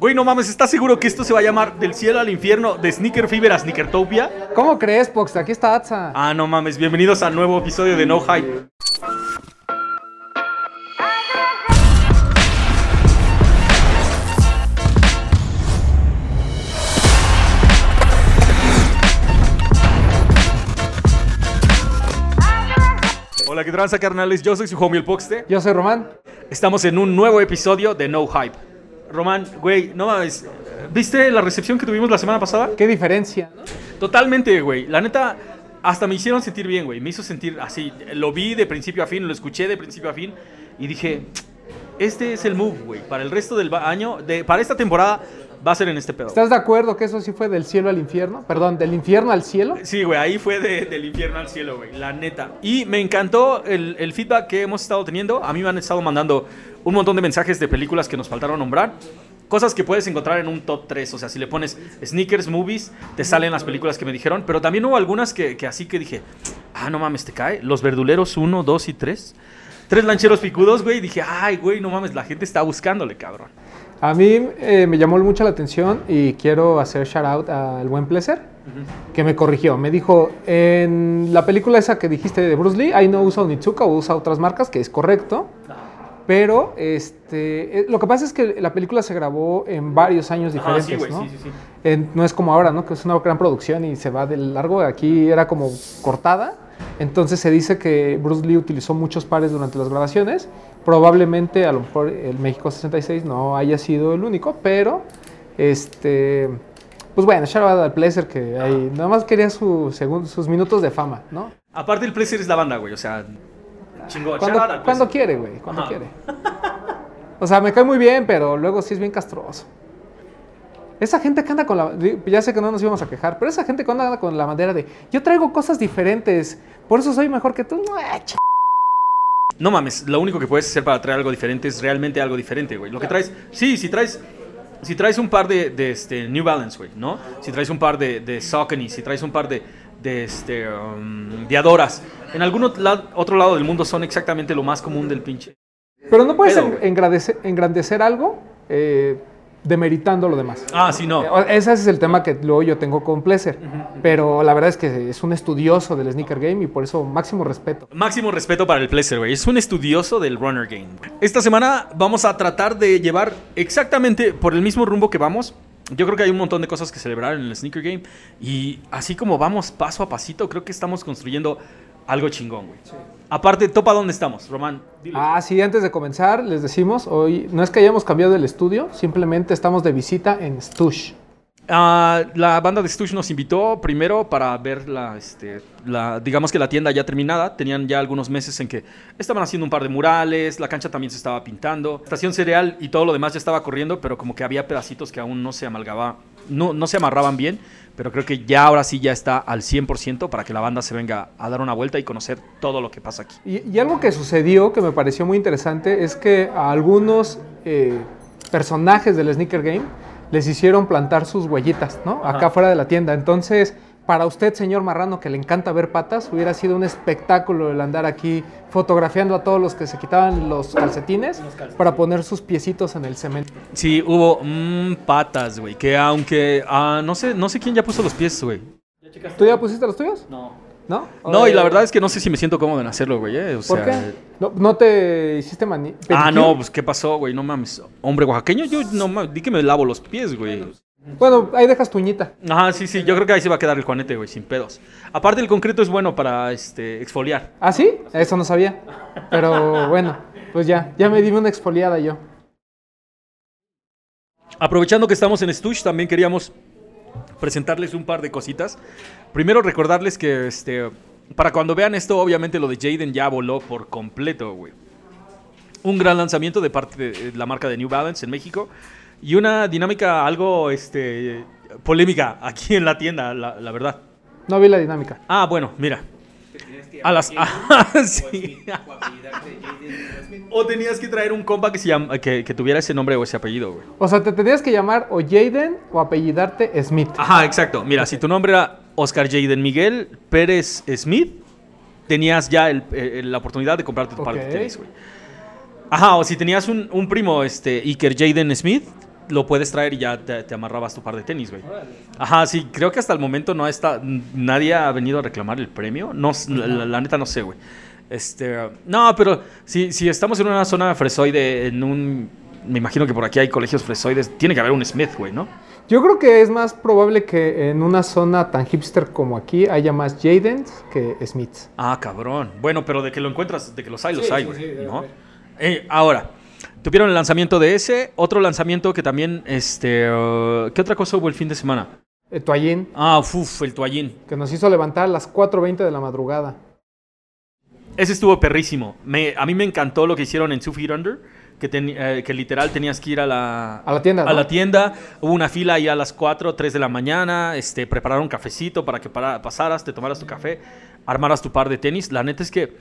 Güey, no mames, ¿estás seguro que esto se va a llamar Del cielo al infierno, de Sneaker Fever a Sneakertopia? ¿Cómo crees, Pox? Aquí está Atza. Ah, no mames, bienvenidos al nuevo episodio de No Hype. Hola, ¿qué tranza, carnales? Yo soy su homie el Poxte. Yo soy Román. Estamos en un nuevo episodio de No Hype. Román, güey, no mames. ¿Viste la recepción que tuvimos la semana pasada? ¿Qué diferencia? no? Totalmente, güey. La neta, hasta me hicieron sentir bien, güey. Me hizo sentir así. Lo vi de principio a fin, lo escuché de principio a fin. Y dije, este es el move, güey. Para el resto del año, de, para esta temporada, va a ser en este pedo. ¿Estás de acuerdo que eso sí fue del cielo al infierno? Perdón, del infierno al cielo. Sí, güey, ahí fue de- del infierno al cielo, güey, la neta. Y me encantó el, el feedback que hemos estado teniendo. A mí me han estado mandando un montón de mensajes de películas que nos faltaron nombrar. Cosas que puedes encontrar en un top 3. O sea, si le pones sneakers, movies, te salen las películas que me dijeron. Pero también hubo algunas que, que así que dije, ah, no mames, te cae. Los verduleros 1, 2 y 3. Tres lancheros picudos, güey. Dije, ay, güey, no mames, la gente está buscándole, cabrón. A mí eh, me llamó mucho la atención y quiero hacer shout out al buen Pleasure, que me corrigió. Me dijo, en la película esa que dijiste de Bruce Lee, ahí no usa Onitsuka, usa otras marcas, que es correcto. Pero este, eh, lo que pasa es que la película se grabó en varios años diferentes, sí, ¿no? sí, sí. En- no es como ahora, ¿no? Que es una gran producción y se va de largo. Aquí era como cortada. Entonces se dice que Bruce Lee utilizó muchos pares durante las grabaciones. Probablemente, a lo mejor, el México 66 no haya sido el único, pero este. Pues bueno, shout out al Pleasure que ahí nada más quería su sus minutos de fama, ¿no? Aparte, el Placer es la banda, güey. O sea, chingón. Cuando, al cuando Placer. quiere, güey, cuando Ajá. quiere. O sea, me cae muy bien, pero luego sí es bien castroso. Esa gente que anda con la... Ya sé que no nos íbamos a quejar, pero esa gente que anda con la bandera de yo traigo cosas diferentes, por eso soy mejor que tú. No, ch- No mames, lo único que puedes hacer para traer algo diferente es realmente algo diferente, güey. Lo que traes, sí, si traes, si traes un par de, de, este, New Balance, güey, ¿no? Si traes un par de, de Saucony, si traes un par de, de, este, um, de Adoras, en algún otro lado del mundo son exactamente lo más común del pinche. Pero no puedes engrandecer, engrandecer algo eh, demeritando lo demás. Ah, sí, no. Eh, Ese es el tema que luego yo tengo con Pleasure. Pero la verdad es que es un estudioso del sneaker game y por eso máximo respeto. Máximo respeto para el Placer, güey. Es un estudioso del Runner Game. Esta semana vamos a tratar de llevar exactamente por el mismo rumbo que vamos. Yo creo que hay un montón de cosas que celebrar en el Sneaker Game. Y así como vamos paso a pasito, creo que estamos construyendo algo chingón, güey. Aparte, topa dónde estamos, Román. Ah, sí, antes de comenzar, les decimos, hoy no es que hayamos cambiado el estudio, simplemente estamos de visita en Stush. Ah, la banda de Stush nos invitó primero para ver la, este, la, digamos que la tienda ya terminada. Tenían ya algunos meses en que estaban haciendo un par de murales, la cancha también se estaba pintando, estación cereal y todo lo demás ya estaba corriendo, pero como que había pedacitos que aún no se amalgaba, no, no se amarraban bien. Pero creo que ya ahora sí ya está al 100% para que la banda se venga a dar una vuelta y conocer todo lo que pasa aquí. Y, y algo que sucedió que me pareció muy interesante es que a algunos eh, personajes del sneaker game les hicieron plantar sus huellitas, ¿no? Ajá. Acá fuera de la tienda. Entonces, para usted, señor Marrano, que le encanta ver patas, hubiera sido un espectáculo el andar aquí fotografiando a todos los que se quitaban los calcetines para poner sus piecitos en el cemento. Sí, hubo mm, patas, güey, que aunque ah, no sé, no sé quién ya puso los pies, güey. ¿Tú ya pusiste los tuyos? No. ¿No? No, y la verdad es que no sé si me siento cómodo en hacerlo, güey. eh, o ¿Por sea, qué? ¿No, no te hiciste mani Ah, no, pues ¿qué pasó, güey? No mames. Hombre oaxaqueño, yo no mames, di que me lavo los pies, güey. Bueno, ahí dejas tu uñita. Ajá, sí, sí, yo creo que ahí se va a quedar el juanete, güey, sin pedos. Aparte, el concreto es bueno para este, exfoliar. ¿Ah, sí? Eso no sabía. Pero bueno, pues ya, ya me di una exfoliada yo. Aprovechando que estamos en Stush, también queríamos presentarles un par de cositas. Primero, recordarles que este, para cuando vean esto, obviamente lo de Jaden ya voló por completo, güey. Un gran lanzamiento de parte de la marca de New Balance en México y una dinámica algo este, polémica aquí en la tienda, la, la verdad. No vi la dinámica. Ah, bueno, mira. A las. ah, sí. O tenías que traer un compa que, se llama, que, que tuviera ese nombre o ese apellido, güey. O sea, te tenías que llamar o Jaden o apellidarte Smith. Ajá, exacto. Mira, si tu nombre era Oscar Jaden Miguel Pérez Smith, tenías ya el- eh, la oportunidad de comprarte tu par de tenis, güey. Ajá, o si tenías un, un primo, este, Iker Jaden Smith, lo puedes traer y ya te, te amarrabas tu par de tenis, güey. Ajá, sí, creo que hasta el momento no está, nadie ha venido a reclamar el premio. No, la, la neta no sé, güey. Este, no, pero si, si estamos en una zona fresoide, en un, me imagino que por aquí hay colegios fresoides, tiene que haber un Smith, güey, ¿no? Yo creo que es más probable que en una zona tan hipster como aquí haya más Jadens que Smiths. Ah, cabrón. Bueno, pero de que lo encuentras, de que los hay, los Sí, hay, sí, güey. Eh, ahora, tuvieron el lanzamiento de ese, otro lanzamiento que también, este, uh, ¿qué otra cosa hubo el fin de semana? Eh, Toallín, Ah, uf, el toallín. que nos hizo levantar a las 4.20 de la madrugada. Ese estuvo perrísimo. Me, a mí me encantó lo que hicieron en Two Feet Under, que, ten- eh, que literal tenías que ir a la, A la tienda, a ¿no? la tienda. Hubo una fila ahí a las 4, 3 de la mañana. Este, prepararon un cafecito para que para- pasaras, te tomaras tu café, armaras tu par de tenis. La neta es que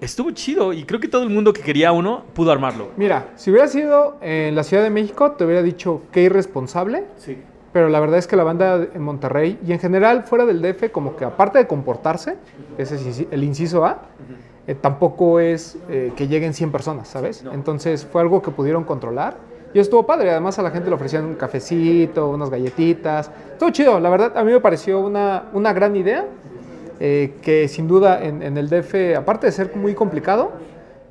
estuvo chido y creo que todo el mundo que quería uno pudo armarlo. Mira, si hubiera sido en la Ciudad de México, te hubiera dicho que irresponsable. Sí. Pero la verdad es que la banda en Monterrey y en general fuera del DF, como que aparte de comportarse, ese es el inciso A, eh, tampoco es eh, que lleguen 100 personas, ¿sabes? No. Entonces fue algo que pudieron controlar. Y estuvo padre, además a la gente le ofrecían un cafecito, unas galletitas. Todo chido, la verdad a mí me pareció una, una gran idea, eh, que sin duda en, en el DF, aparte de ser muy complicado,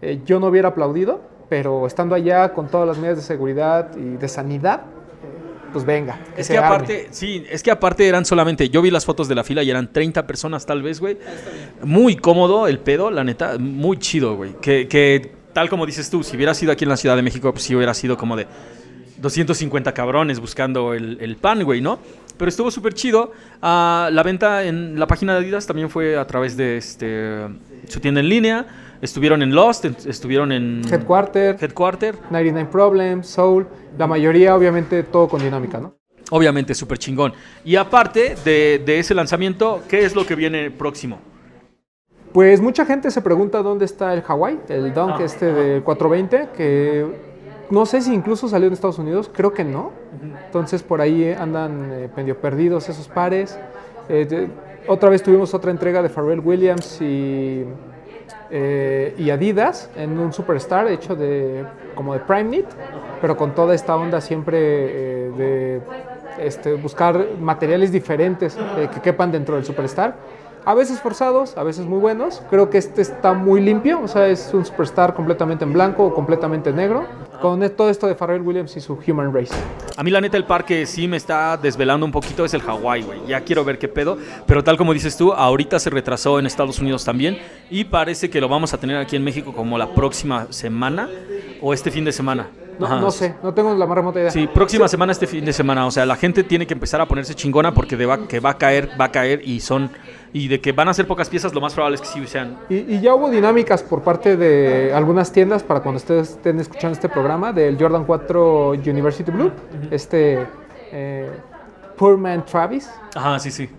eh, yo no hubiera aplaudido, pero estando allá con todas las medidas de seguridad y de sanidad, pues venga. Es que arme. aparte, sí, es que aparte eran solamente, yo vi las fotos de la fila y eran 30 personas tal vez, güey. Muy cómodo el pedo, la neta, muy chido, güey. Que, que tal como dices tú, si hubiera sido aquí en la Ciudad de México, pues sí hubiera sido como de 250 cabrones buscando el, el pan, güey, ¿no? Pero estuvo súper chido. Ah, la venta en la página de Adidas también fue a través de este, su tienda en línea. Estuvieron en Lost, estuvieron en Headquarter, Headquarter. 99 Problems, Soul, la mayoría obviamente todo con dinámica, ¿no? Obviamente, súper chingón. Y aparte de, de ese lanzamiento, ¿qué es lo que viene próximo? Pues mucha gente se pregunta dónde está el Hawaii, el Dunk Ah, este del 420, que no sé si incluso salió en Estados Unidos, creo que no. Entonces por ahí andan eh, perdidos esos pares. Eh, otra vez tuvimos otra entrega de Pharrell Williams y, eh, y Adidas en un Superstar hecho de como de Prime Knit, pero con toda esta onda siempre eh, de este, buscar materiales diferentes eh, que quepan dentro del Superstar. A veces forzados, a veces muy buenos. Creo que este está muy limpio, o sea, es un Superstar completamente en blanco o completamente negro, con e- todo esto de Pharrell Williams y su Human Race. A mí la neta el par que sí me está desvelando un poquito es el Hawái, güey. Ya quiero ver qué pedo. Pero tal como dices tú, ahorita se retrasó en Estados Unidos también. Y parece que lo vamos a tener aquí en México como la próxima semana o este fin de semana. No, Ajá. no sé, no tengo la más remota idea. Sí, próxima semana este fin de semana. O sea, la gente tiene que empezar a ponerse chingona porque de va, que va a caer, va a caer y son... Y de que van a ser pocas piezas, lo más probable es que sí sean Y, y ya hubo dinámicas por parte de algunas tiendas para cuando ustedes estén escuchando este programa del Jordan 4 University Blue, este eh, Poor Man Travis. Ajá, sí, sí.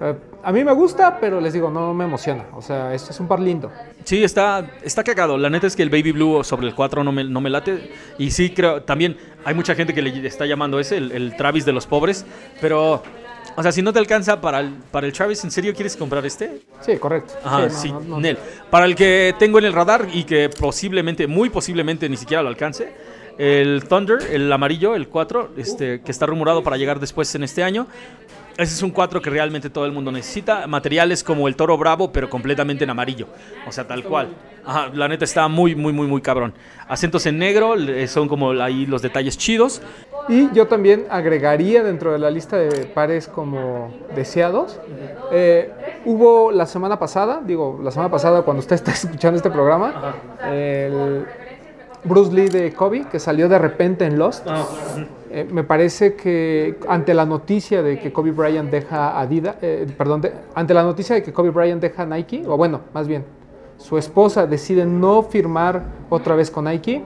Eh, a mí me gusta, pero les digo, no me emociona. O sea, esto es un par lindo. Sí, está, está cagado. La neta es que el Baby Blue sobre el 4 no me, no me late. Y sí, creo, también hay mucha gente que le está llamando ese, el, el Travis de los pobres. Pero, o sea, si no te alcanza para el, para el Travis, ¿en serio quieres comprar este? Sí, correcto. Ajá, no, sí, no. Nel. Para el que tengo en el radar y que posiblemente, muy posiblemente ni siquiera lo alcance, el Thunder, el amarillo, el 4, este, que está rumorado para llegar después en este año. Ese es un 4 que realmente todo el mundo necesita. Materiales como el Toro Bravo, pero completamente en amarillo. O sea, tal cual. Ajá, la neta está muy, muy, muy, muy cabrón. Acentos en negro, son como ahí los detalles chidos. Y yo también agregaría dentro de la lista de pares como deseados. eh, hubo la semana pasada, digo, la semana pasada cuando usted está escuchando este programa, el Bruce Lee de Kobe, que salió de repente en Lost. Eh, me parece que ante la noticia de que Kobe Bryant deja Adidas, eh, perdón, de- ante la noticia de que Kobe Bryant deja Nike, o bueno, más bien, su esposa decide no firmar otra vez con Nike,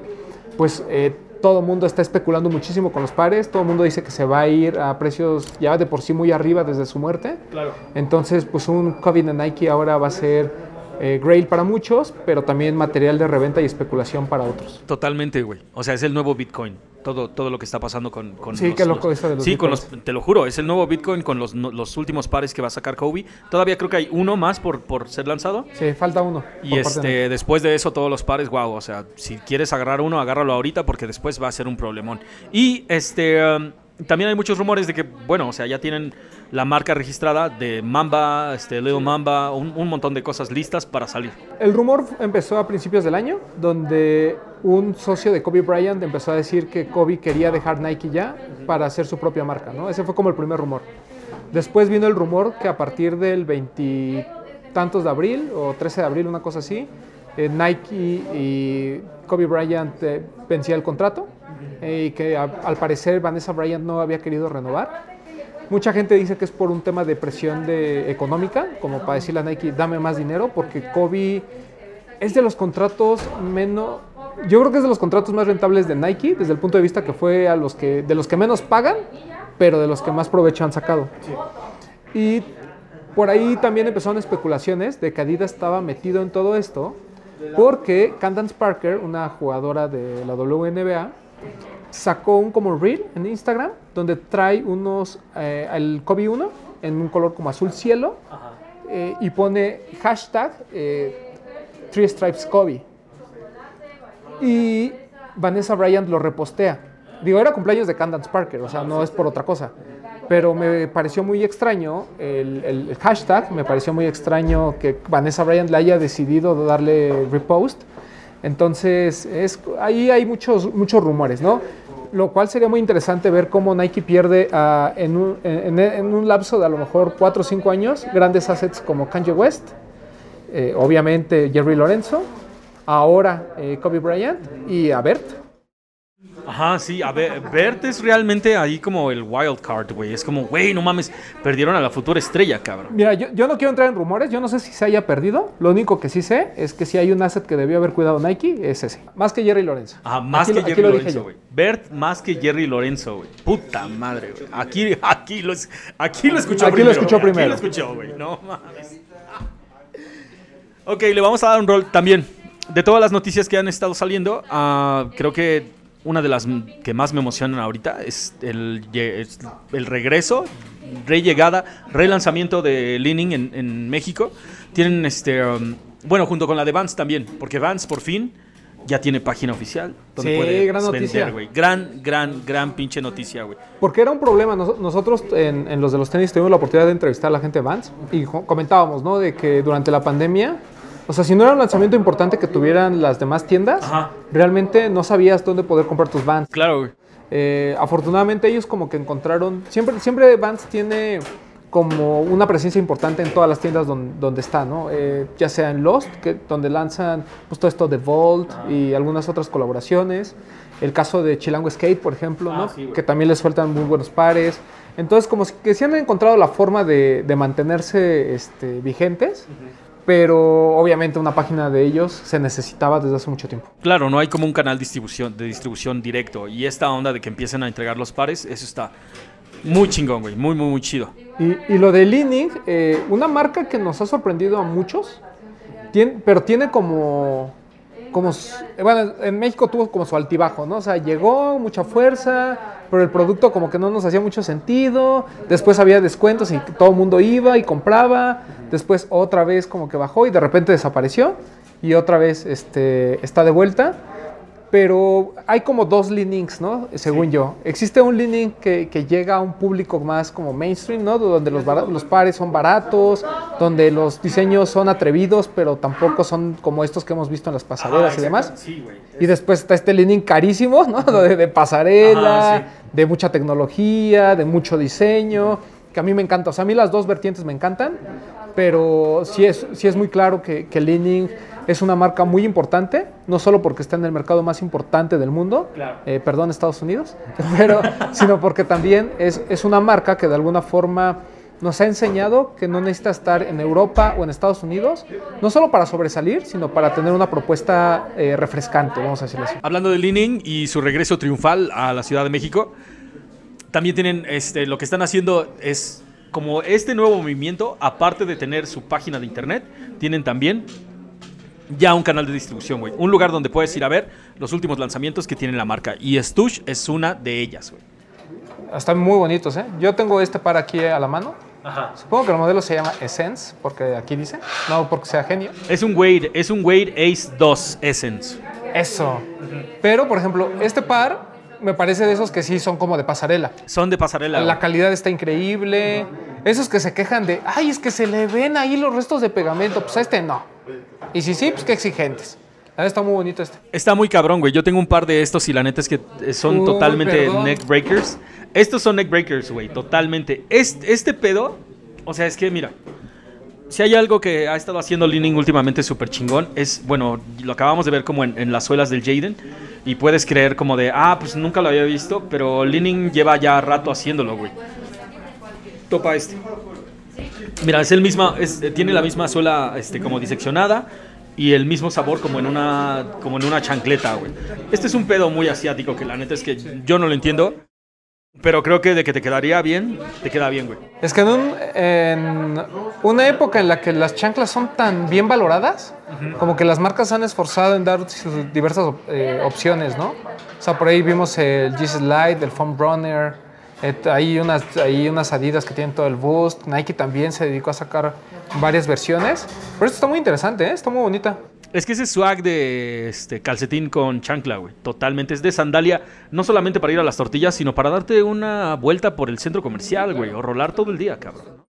pues eh, todo el mundo está especulando muchísimo con los pares, todo el mundo dice que se va a ir a precios ya de por sí muy arriba desde su muerte. Claro. Entonces, pues un Kobe de Nike ahora va a ser eh, Grail para muchos, pero también material de reventa y especulación para otros. Totalmente, güey. O sea, es el nuevo Bitcoin. Todo, todo lo que está pasando con, con Sí, los- qué loco los- eso de los Sí, con los, te lo juro, es el nuevo Bitcoin con los, los últimos pares que va a sacar Kobe. Todavía creo que hay uno más por, por ser lanzado. Sí, falta uno. Y de este, después de eso, todos los pares, wow, o sea, si quieres agarrar uno, agárralo ahorita porque después va a ser un problemón. Y este, um, también hay muchos rumores de que, bueno, o sea, ya tienen la marca registrada de Mamba, este, Little Mamba, un, un montón de cosas listas para salir. El rumor empezó a principios del año, donde un socio de Kobe Bryant empezó a decir que Kobe quería dejar Nike ya para hacer su propia marca, ¿no? Ese fue como el primer rumor. Después vino el rumor que a partir del veintitantos de abril o 13 de abril, una cosa así, eh, Nike y Kobe Bryant eh, vencía el contrato eh, y que a- al parecer Vanessa Bryant no había querido renovar. Mucha gente dice que es por un tema de presión de, económica, como para decirle a Nike, dame más dinero, porque Kobe es de los contratos menos... Yo creo que es de los contratos más rentables de Nike, desde el punto de vista que fue a los que, de los que menos pagan, pero de los que más provecho han sacado. Y por ahí también empezaron especulaciones de que Adidas estaba metido en todo esto, porque Candace Parker, una jugadora de la WNBA, sacó un como reel en Instagram donde trae unos, eh, el Kobe 1 en un color como azul cielo eh, y pone hashtag eh, Three Stripes Kobe. Y Vanessa Bryant lo repostea. Digo, era cumpleaños de Candace Parker, o sea, no es por otra cosa. Pero me pareció muy extraño el, el hashtag, me pareció muy extraño que Vanessa Bryant le haya decidido darle repost. Entonces, es, ahí hay muchos, muchos rumores, ¿no? Lo cual sería muy interesante ver cómo Nike pierde ah, en, un, en- un lapso de a lo mejor 4 o 5 años grandes assets como Kanye West, eh, obviamente Jerry Lorenzo, ahora eh, Kobe Bryant y a Bert. Ajá, sí, a ver, Bert es realmente ahí como el wild card, güey. Es como, güey, no mames, perdieron a la futura estrella, cabrón. Mira, yo, yo no quiero entrar en rumores, yo no sé si se haya perdido. Lo único que sí sé es que si hay un asset que debió haber cuidado Nike, es ese. Más que Jerry Lorenzo. Ajá, más Aquí que Jerry Lorenzo, güey. Bert más que Jerry Lorenzo, güey. Puta madre, güey. Aquí, aquí, lo, es- aquí lo escuchó Aquí lo escuchó primero. Aquí lo escuchó, güey. No mames. Ok, le vamos a dar un rol también. De todas las noticias que han estado saliendo, ah, creo que una de las que más me emocionan ahorita es el, es el regreso, rellegada, relanzamiento de Leaning en, en México. Tienen este. um, bueno, junto con la de Vans también, porque Vans por fin ya tiene página oficial donde Sí, puede gran vender, noticia. güey. Gran, gran, gran pinche noticia, güey. Porque era un problema. Nos- Nosotros en, en los de los tenis tuvimos la oportunidad de entrevistar a la gente de Vans y comentábamos, ¿no? De que durante la pandemia, o sea, si no era un lanzamiento importante que tuvieran las demás tiendas, Ajá. realmente no sabías dónde poder comprar tus Vans. Claro, güey. Eh, afortunadamente ellos como que encontraron, siempre, siempre Vans tiene como una presencia importante en todas las tiendas don- donde está, ¿no? Eh, ya sea en Lost, que, donde lanzan pues, todo esto de Vault y algunas otras colaboraciones. El caso de Chilango Skate, por ejemplo, Ah, ¿no? sí, güey. que también les sueltan muy buenos pares. Entonces, como que sí han encontrado la forma de, de mantenerse este, vigentes, pero obviamente una página de ellos se necesitaba desde hace mucho tiempo. Claro, no hay como un canal distribución, de distribución directo. Y esta onda de que empiecen a entregar los pares, eso está muy chingón, güey. Muy, muy, muy chido. Y, y lo de Leaning, eh, una marca que nos ha sorprendido a muchos, tiene, pero tiene como, como, bueno, en México tuvo como su altibajo, ¿no? O sea, llegó mucha fuerza, pero el producto como que no nos hacía mucho sentido, después había descuentos y todo el mundo iba y compraba, después otra vez como que bajó y de repente desapareció. Y otra vez este, está de vuelta. Pero hay como dos leanings, ¿no? Según yo. Existe un leaning que, que llega a un público más como mainstream, ¿no? Donde los, los pares son baratos, donde los diseños son atrevidos, pero tampoco son como estos que hemos visto en las pasarelas y demás. Sí, güey. Y después está este leaning carísimo, ¿no? De, de pasarela, Ajá, de mucha tecnología, de mucho diseño, que a mí me encanta. O sea, a mí las dos vertientes me encantan, pero sí es, sí es muy claro que, que Leaning es una marca muy importante, no solo porque está en el mercado más importante del mundo, Claro. eh, perdón Estados Unidos, pero, sino porque también es, es una marca que de alguna forma nos ha enseñado que no necesita estar en Europa o en Estados Unidos, no solo para sobresalir, sino para tener una propuesta eh, refrescante, vamos a decirlo así. Hablando de Leaning y su regreso triunfal a la Ciudad de México, también tienen, este, lo que están haciendo es como este nuevo movimiento, aparte de tener su página de internet, tienen también ya un canal de distribución, güey. Un lugar donde puedes ir a ver los últimos lanzamientos que tiene la marca. Y Stush es una de ellas, güey. Están muy bonitos, ¿eh? Yo tengo este par aquí a la mano. Ajá. Supongo que el modelo se llama Essence, porque aquí dice. No porque sea genio. Es un Wade, es un Wade Ace 2 Essence. Eso. Pero, por ejemplo, este par me parece de esos que sí son como de pasarela. Son de pasarela. La calidad está increíble. Esos que se quejan de, ay, es que se le ven ahí los restos de pegamento. Pues a este no. Y si sí, pues qué exigentes. Ah, Está muy bonito este. Está muy cabrón, güey. Yo tengo un par de estos y la neta es que son Uy, totalmente perdón. neck breakers. Estos son neck breakers, güey, totalmente. Este, este pedo, o sea, es que mira, si hay algo que ha estado haciendo Leaning últimamente súper chingón, es, bueno, lo acabamos de ver como en, en las suelas del Jaden. Y puedes creer como de, ah, pues nunca lo había visto, pero Leaning lleva ya rato haciéndolo, güey. Topa este. Mira, es el mismo, es- eh, tiene la misma suela este, como diseccionada y el mismo sabor como en una como en una chancleta, güey. Este es un pedo muy asiático que la neta es que yo no lo entiendo, pero creo que de que te quedaría bien, te queda bien, güey. Es que en, un- en una época en la que las chanclas son tan bien valoradas, como que las marcas se han esforzado en dar sus diversas eh, opciones, ¿no? O sea, por ahí vimos el Jesus Light, el Foam Runner, hay, unas, hay unas Adidas que tienen todo el boost, Nike también se dedicó a sacar varias versiones, pero esto está muy interesante, ¿eh? está muy bonita. Es que ese swag de este calcetín con chancla, güey, totalmente es de sandalia, no solamente para ir a las tortillas, sino para darte una vuelta por el centro comercial, güey, o rolar todo el día, cabrón.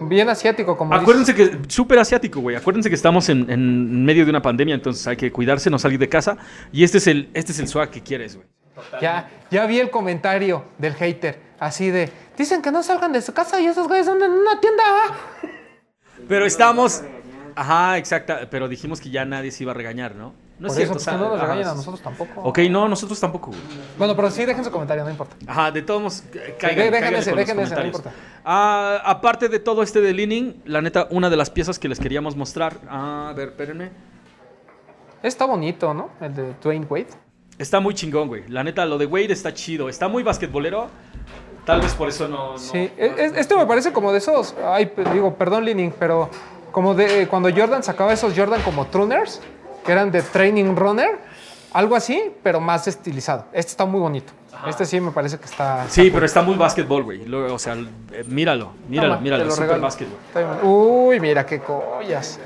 Bien asiático, como. Acuérdense que, súper asiático, güey. Acuérdense que estamos en, en medio de una pandemia, entonces hay que cuidarse, no salir de casa. Y este es el, este es el swag que quieres, güey. Ya, ya vi el comentario del hater, así de, dicen que no salgan de su casa y esos güeyes andan en una tienda. Pero estamos. Ajá, exacta. Pero dijimos que ya nadie se iba a regañar, ¿no? No Por es eso, cierto. pues, o sea, que no nos regañen a nosotros tampoco. Ok, no, nosotros tampoco, güey. Bueno, pero sí dejen su comentario, no importa. Ajá, de todos modos, caigan, dejen ese, no importa. Ah, aparte de todo este de Leaning, la neta, una de las piezas que les queríamos mostrar. Ah, a ver, espérenme. Está bonito, ¿no? El de Dwayne Wade. Está muy chingón, güey. La neta, lo de Wade está chido. Está muy basquetbolero. Tal vez por eso no. no- Sí, e- es- este me parece como de esos, ay, digo, perdón, Lining, pero como de cuando Jordan sacaba esos Jordan como Truners, que eran de Training Runner, algo así, pero más estilizado. Este está muy bonito. Este sí me parece que está... Sí, pero está muy básquetbol, güey. O sea, eh, míralo, míralo, míralo. regalo. básquetbol. Uy, mira qué collas.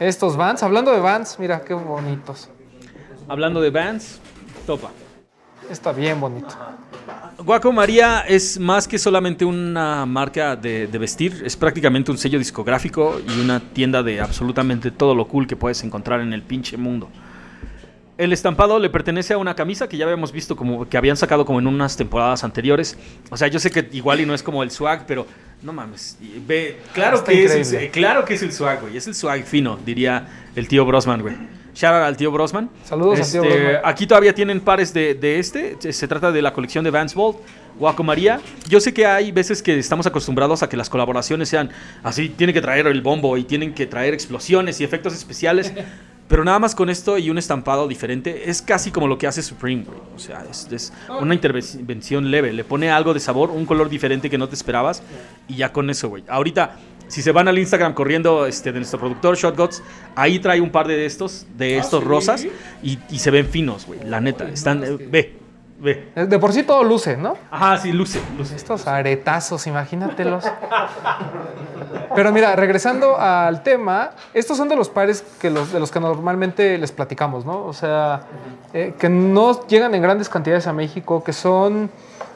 Estos Vans, hablando de Vans, mira qué bonitos. Hablando de Vans, topa. Está bien bonito. Guaco María es más que solamente una marca de, de vestir, es prácticamente un sello discográfico y una tienda de absolutamente todo lo cool que puedes encontrar en el pinche mundo. El estampado le pertenece a una camisa que ya habíamos visto como que habían sacado como en unas temporadas anteriores. O sea, yo sé que igual y no es como el swag, pero no mames. Ve, claro Está que es increíble. claro que es el swag, güey. Es el swag fino, diría el tío Brosman, güey. Shout out al tío Brosman. Saludos al tío Este, Brosman. Aquí todavía tienen pares de, de este. Se- trata de la colección de Vans Vault. Guaco María. Yo sé que hay veces que estamos acostumbrados a que las colaboraciones sean así, tienen que traer el bombo y tienen que traer explosiones y efectos especiales. Pero nada más con esto y un estampado diferente, es casi como lo que hace Supreme, güey. O sea, es, es una intervención leve. Le pone algo de sabor, un color diferente que no te esperabas. Y ya con eso, güey. Ahorita, si se van al Instagram corriendo este, de nuestro productor, Shotguts, ahí trae un par de estos, de estos rosas. Y, y se ven finos, güey. La neta. Están. eh, ve, ve. De por sí todo luce, ¿no? Ajá, sí, luce, luce. Estos aretazos, imagínatelos. Pero mira, regresando al tema, estos son de los pares que los, de los que normalmente les platicamos, ¿no? O sea, eh, que no llegan en grandes cantidades a México, que son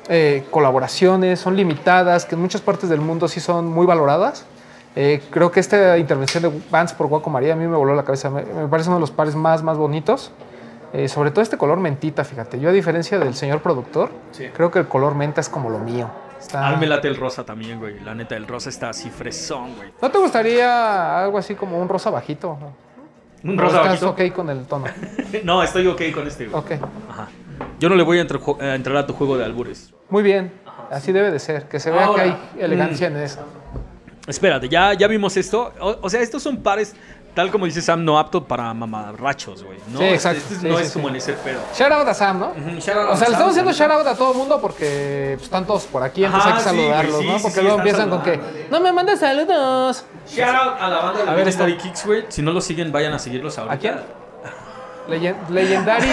eh, colaboraciones, son limitadas, que en muchas partes del mundo sí son muy valoradas. Eh, creo que esta intervención de Vans por Guaco María a mí me voló la cabeza. Me, me parece uno de los pares más, más bonitos. Eh, sobre todo este color mentita, fíjate. Yo, a diferencia del señor productor, Sí. creo que el color menta es como lo mío. Está- A mí me late el rosa también, güey. La neta, el rosa está así fresón, güey. ¿No te gustaría algo así como un rosa bajito? Un ¿O rosa estás bajito. ok con el tono? No, estoy ok con este, güey. Ok. Ajá. Yo no le voy a, entrar, a entrar a tu juego de albures. Muy bien. Así debe de ser. Que se vea Ahora, que hay elegancia en eso. Espérate, ya, ya vimos esto. O, o sea, estos son pares tal como dice Sam, no apto para mamarrachos, güey. ¿no? Sí, exacto. Este Sí, no sí, es sí. como en ese pedo. Shout out a Sam, ¿no? Out a O sea, le Sam, estamos haciendo shout out a todo el mundo porque pues, están todos por aquí, entonces Ajá, hay que sí, saludarlos, sí, ¿no? sí, Porque sí, luego empiezan con que, no me mandes saludos. Shout out a la banda de A ver. Kicks, güey. Si no lo siguen, vayan a seguirlos ahorita. ¿A quién? Leyen- Legendary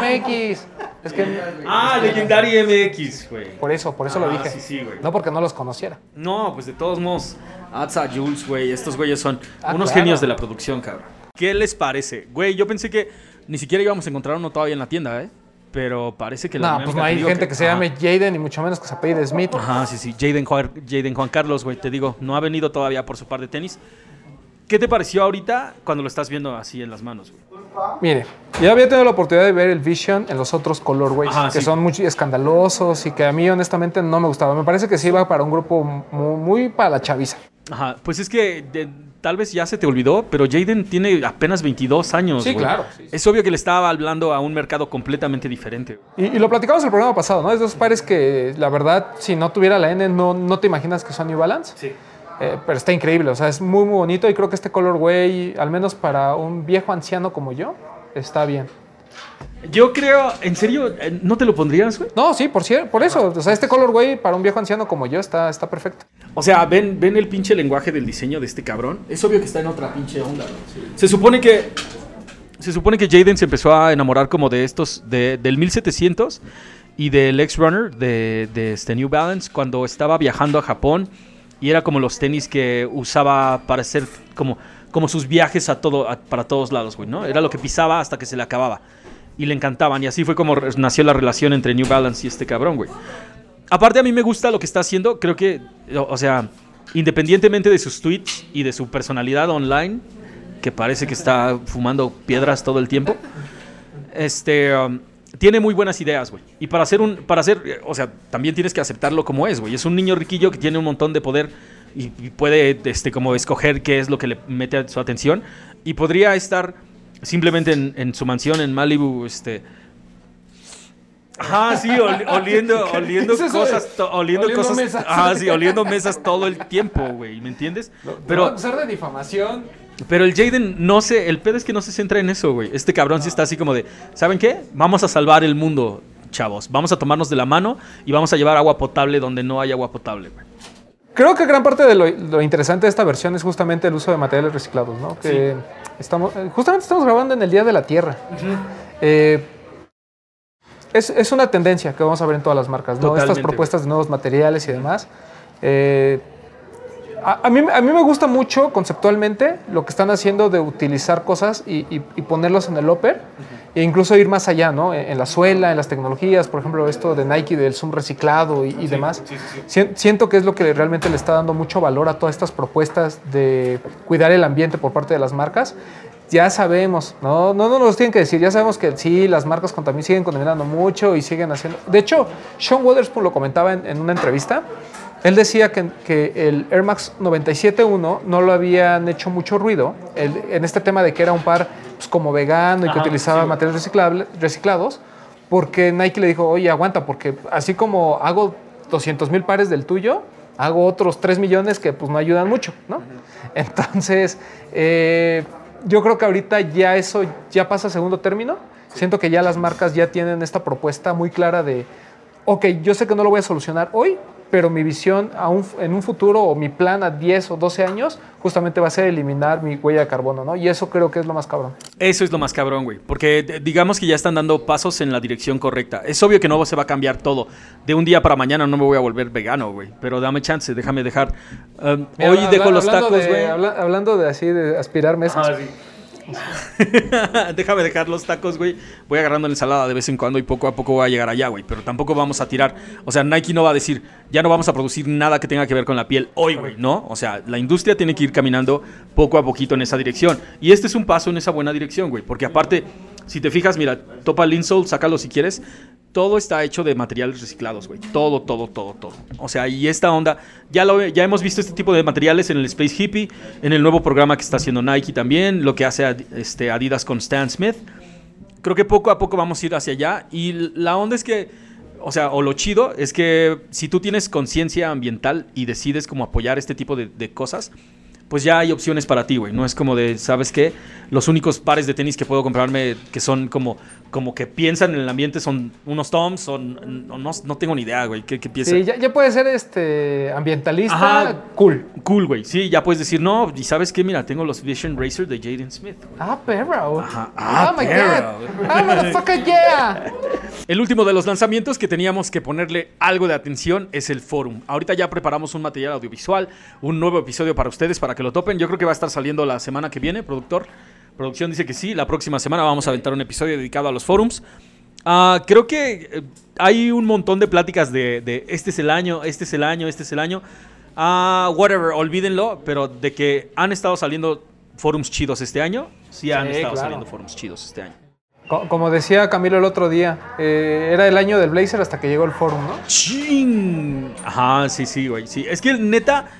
MX. Es que Ah, Legendary MX, güey. por eso, por eso lo Ah, dije. sí, sí. No porque no los conociera. No, pues de todos modos, Atza, Jules, güey, estos güeyes son Ah, unos claro. genios de la producción, cabrón. ¿Qué les parece? Güey, yo pensé que ni siquiera íbamos a encontrar uno todavía en la tienda, ¿eh? Pero parece que la No, pues no hay gente que, se ajá. llame Jaden y mucho menos que se apellide Smith. Ajá, sí, sí. Jaden Juan, Jaden Juan Carlos, güey, te digo, no ha venido todavía por su par de tenis. ¿Qué te pareció ahorita cuando lo estás viendo así en las manos, güey? Mire, ya había tenido la oportunidad de ver el Vision en los otros colorways, Ajá, que sí. son muy escandalosos y que a mí honestamente no me gustaba. Me parece que sí iba para un grupo muy, muy para la chaviza. Ajá, pues es que de- tal vez ya se te olvidó, pero Jaden tiene apenas 22 años. Sí, claro, sí, sí. Es obvio que le estaba hablando a un mercado completamente diferente. y lo platicamos el programa pasado, ¿no? Es dos pares que la verdad, si no tuviera la N, no, no te imaginas que son New Balance. Sí. Eh, pero está increíble, o sea, es muy, muy bonito y creo que este colorway, al menos para un viejo anciano como yo, está bien. Yo creo, en serio, eh, ¿no te lo pondrías, güey? No, sí, por, cier- por eso. O sea, este colorway para un viejo anciano como yo está, está perfecto. O sea, ven, ven el pinche lenguaje del diseño de este cabrón. Es obvio que está en otra pinche onda, güey. Se supone que. Se supone que Jaden se empezó a enamorar como de estos. De, del 1700 y del X-Runner de, de este New Balance cuando estaba viajando a Japón. Y era como los tenis que usaba para hacer como, como sus viajes a todo, para todos lados, güey, ¿no? Era lo que pisaba hasta que se le acababa. Y le encantaban. Y así fue como nació la relación entre New Balance y este cabrón, güey. Aparte a mí me gusta lo que está haciendo, creo que, o o sea, independientemente de sus tweets y de su personalidad online, que parece que está fumando piedras todo el tiempo, este, um, tiene muy buenas ideas, güey. Y para hacer un, para hacer, eh, o sea, también tienes que aceptarlo como es, güey. Es un niño riquillo que tiene un montón de poder y, puede, este, como escoger qué es lo que le mete su atención. Y podría estar simplemente en, en su mansión en Malibu, este... Ajá, sí, ol- oliendo, oliendo es cosas, to- oliendo, oliendo cosas, mesas? ajá, sí, oliendo mesas todo el tiempo, güey, ¿me entiendes? Pero, usar de difamación. pero el Jaden no se, el pedo es que no se centra en eso, güey. Este cabrón sí está así como de, ¿saben qué? Vamos a salvar el mundo, chavos. Vamos a tomarnos de la mano y vamos a llevar agua potable donde no hay agua potable, güey. Creo que gran parte de lo, lo interesante de esta versión es justamente el uso de materiales reciclados, ¿no? Que estamos, eh, justamente estamos grabando en el Día de la Tierra. Eh, es, es una tendencia que vamos a ver en todas las marcas, ¿no? Estas propuestas de nuevos materiales y demás. Eh, a, a mí, a mí me gusta mucho conceptualmente lo que están haciendo de utilizar cosas y, y- y ponerlos en el upper e incluso ir más allá, ¿no? En, en la suela, en las tecnologías, por ejemplo, esto de Nike del zoom reciclado y, y demás. Sien- Siento que es lo que realmente le está dando mucho valor a todas estas propuestas de cuidar el ambiente por parte de las marcas. Ya sabemos, no, no, no nos tienen que decir, ya sabemos que sí, las marcas contami- siguen contaminando mucho y siguen haciendo... De hecho, Sean Wotherspoon lo comentaba en, en una entrevista, él decía que, que el Air Max 97.1 no lo habían hecho mucho ruido el- en este tema de que era un par pues, como vegano y que utilizaba sí, materiales reciclable- reciclados, porque Nike le dijo, oye, aguanta, porque así como hago 200 mil pares del tuyo, hago otros 3 millones que pues no ayudan mucho, ¿no? Entonces, eh, yo creo que ahorita ya eso ya pasa a segundo término. Siento que ya las marcas ya tienen esta propuesta muy clara de, ok, yo sé que no lo voy a solucionar hoy, pero mi visión a un- en un futuro o mi plan a 10 o 12 años justamente va a ser eliminar mi huella de carbono, ¿no? Y eso creo que es lo más cabrón. Eso es lo más cabrón, güey. Porque d- digamos que ya están dando pasos en la dirección correcta. Es obvio que no se va a cambiar todo. De un día para mañana no me voy a volver vegano, güey. Pero dame chance, déjame dejar. um, Mira, hoy habla- dejo los tacos, güey. habla- hablando de así, de aspirar mesas. Ah, sí. Déjame dejar los tacos, güey. Voy agarrando la ensalada de vez en cuando y poco a poco voy a llegar allá, güey. Pero tampoco vamos a tirar. O sea, Nike no va a decir, ya no vamos a producir nada que tenga que ver con la piel hoy, güey, ¿no? O sea, la industria tiene que ir caminando poco a poquito en esa dirección. Y este es un paso en esa buena dirección, güey. Porque aparte, si te fijas, mira, topa el insole, sácalo si quieres. Todo está hecho de materiales reciclados, güey. Todo, todo, todo, todo. O sea, y esta onda, ya, lo, ya hemos visto este tipo de materiales en el Space Hippie, en el nuevo programa que está haciendo Nike también, lo que hace este, Adidas con Stan Smith. Creo que poco a poco vamos a ir hacia allá. Y la onda es que, o sea, o lo chido es que si tú tienes conciencia ambiental y decides como apoyar este tipo de, de cosas, pues ya hay opciones para ti, güey. No es como de, ¿sabes qué? Los únicos pares de tenis que puedo comprarme que son como, como que piensan en el ambiente son unos Toms, son, no, no, no tengo ni idea, güey. ¿Qué, qué piensa? Sí, ya, ya puede ser este ambientalista, Ajá. cool. Cool, güey. Sí, ya puedes decir, no, y ¿sabes qué? Mira, tengo los Vision Racer de Jaden Smith. güey. Ah, perro. Ajá. Ah, Ah, my perro. god. Ah, motherfucker, yeah. El último de los lanzamientos que teníamos que ponerle algo de atención es el forum. Ahorita ya preparamos un material audiovisual, un nuevo episodio para ustedes para que lo topen. Yo creo que va a estar saliendo la semana que viene, productor. Producción dice que sí, la próxima semana vamos a aventar un episodio dedicado a los forums. Ah, creo que eh, hay un montón de pláticas de, de este es el año, este es el año, este es el año. Ah, whatever, olvídenlo, pero de que han estado saliendo forums chidos este año, sí han Sí, estado claro. saliendo forums chidos este año. Co- Como decía Camilo el otro día, eh, era el año del Blazer hasta que llegó el forum, ¿no? ¡Chin! Ajá, sí, sí, güey. Sí. Es que neta,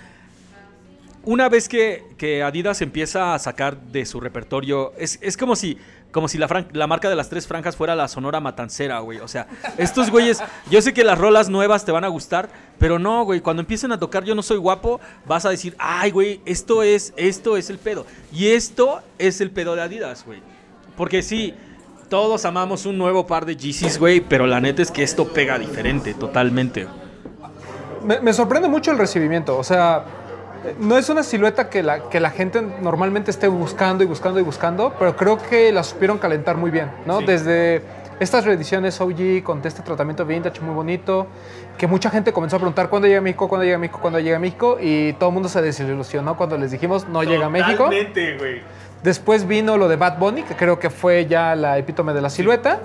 una vez que, que Adidas empieza a sacar de su repertorio, es, es como si, como si la, fran- la marca de las tres franjas fuera la Sonora Matancera, güey. O sea, estos güeyes, yo sé que las rolas nuevas te van a gustar, pero no, güey. Cuando empiecen a tocar Yo no soy guapo, vas a decir, ay, güey, esto es, esto es el pedo. Y esto es el pedo de Adidas, güey. Porque sí, todos amamos un nuevo par de Yeezys, güey, pero la neta es que esto pega diferente, totalmente. Me, sorprende mucho el recibimiento. O sea, no es una silueta que la, que la gente normalmente esté buscando y buscando y buscando, pero creo que la supieron calentar muy bien, ¿no? Sí. Desde estas reediciones OG con este tratamiento vintage muy bonito, que mucha gente comenzó a preguntar cuándo llega a México, cuándo llega a México, cuándo llega a México, y todo el mundo se desilusionó cuando les dijimos no llega a México. Totalmente, güey. Después vino lo de Bad Bunny, que creo que fue ya la epítome de la silueta.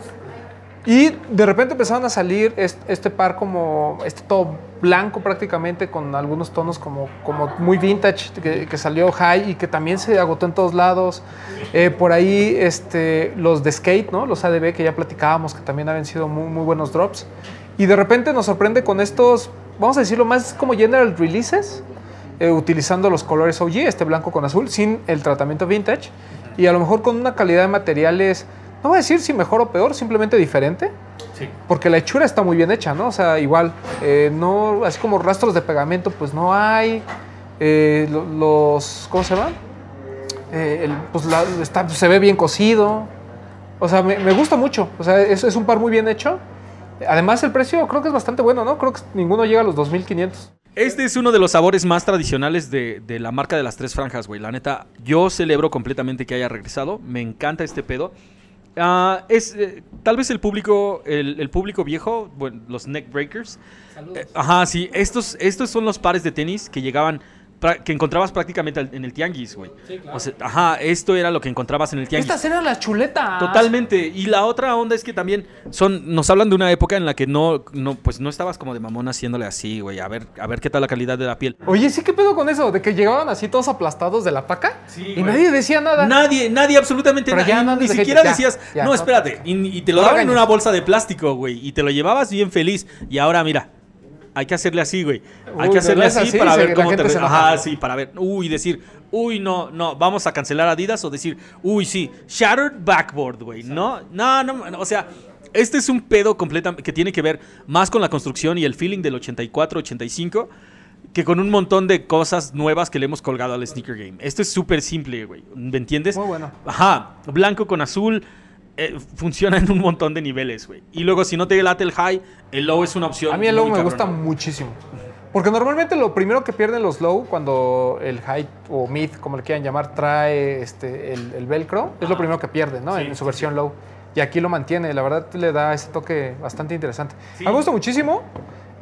Y de repente empezaron a salir est- este, par como, este todo blanco prácticamente, con algunos tonos como, como muy vintage, que, que salió high y que también se agotó en todos lados. Eh, por ahí este, los de skate, ¿no? los ADB que ya platicábamos, que también habían sido muy, muy buenos drops. Y de repente nos sorprende con estos, vamos a decirlo más como general releases, eh, utilizando los colores OG, este blanco con azul, sin el tratamiento vintage, y a lo mejor con una calidad de materiales, no voy a decir si mejor o peor, simplemente diferente, Sí. porque la hechura está muy bien hecha, ¿no? O sea, igual, eh, no, así como rastros de pegamento, pues no hay, eh, lo- los, ¿cómo se llama? Eh, el- pues la- está- se ve bien cosido, o sea, me, me gusta mucho, o sea, es, es un par muy bien hecho. Además, el precio creo que es bastante bueno, ¿no? Creo que ninguno llega a los 2.500. Este es uno de los sabores más tradicionales de, de la marca de las tres franjas, güey. La neta, yo celebro completamente que haya regresado. Me encanta este pedo. Ah, es eh, tal vez el público, el, el público viejo, bueno, los neck breakers. Eh, ajá, sí. Estos, estos son los pares de tenis que llegaban, que encontrabas prácticamente en el tianguis, güey. O sea, ajá, esto era lo que encontrabas en el tianguis. Estas eran las chuletas. Totalmente. Y la otra onda es que también son, nos hablan de una época en la que no, no, pues no estabas como de mamón haciéndole así, güey. A ver, a ver qué tal la calidad de la piel. Oye, sí, ¿qué pedo con eso? De que llegaban así todos aplastados de la paca Sí, y güey. nadie decía nada. Nadie, nadie, absolutamente Pero nadie. ya no Ni siquiera decías, ya, no, no. espérate. Y, y te lo No daban en una bolsa de plástico, güey. Y te lo llevabas bien feliz. Y ahora, mira. Hay que hacerle así, güey. Hay Uy, que hacerle ¿no es así, así? para ver cómo te enoja. Ajá, sí, para ver. Uy, decir, uy, no, no, vamos a cancelar Adidas o decir, uy, sí, Shattered Backboard, güey. No, no, no, no, o sea, este es un pedo completamente que tiene que ver más con la construcción y el feeling del 84, 85 que con un montón de cosas nuevas que le hemos colgado al sneaker game. Esto es súper simple, güey. ¿Me entiendes? Muy bueno. Ajá, blanco con azul. Eh, funciona en un montón de niveles, güey. Y luego, si no te late el high, el low es una opción. A mí el low me gusta cabrona. muchísimo. Porque normalmente lo primero que pierden los low cuando el high o mid, como le quieran llamar, trae este, el, el velcro, es lo primero que pierden, ¿no? Sí, en su sí, versión low. Y aquí lo mantiene, la verdad le da ese toque bastante interesante. Sí. Me gusta muchísimo.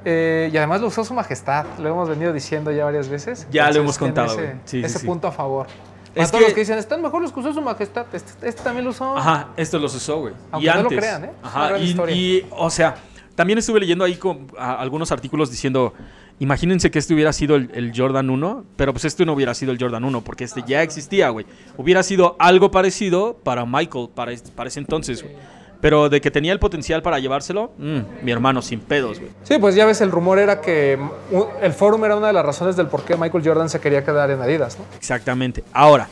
eh, y además lo usó su majestad, lo hemos venido diciendo ya varias veces. Ya lo Entonces, hemos tiene contado, Ese. Sí, sí, ese sí. punto a favor. Es todos que- los que dicen, están mejor los que usó su majestad. Este, este también lo usó. Ajá, esto los usó, güey. Aunque y no lo crean, ¿eh? Ajá, y, o sea, también estuve leyendo ahí con, a- algunos artículos diciendo, imagínense que este hubiera sido el, el Jordan 1, pero pues este no hubiera sido el Jordan 1, porque este ya existía, güey. Hubiera sido algo parecido para Michael, para, para ese entonces, güey. Pero de que tenía el potencial para llevárselo, mm, mi hermano, sin pedos, güey. Sí, pues ya ves, el rumor era que mm, el forum era una de las razones del por qué Michael Jordan se quería quedar en Adidas, ¿no? Exactamente. Ahora,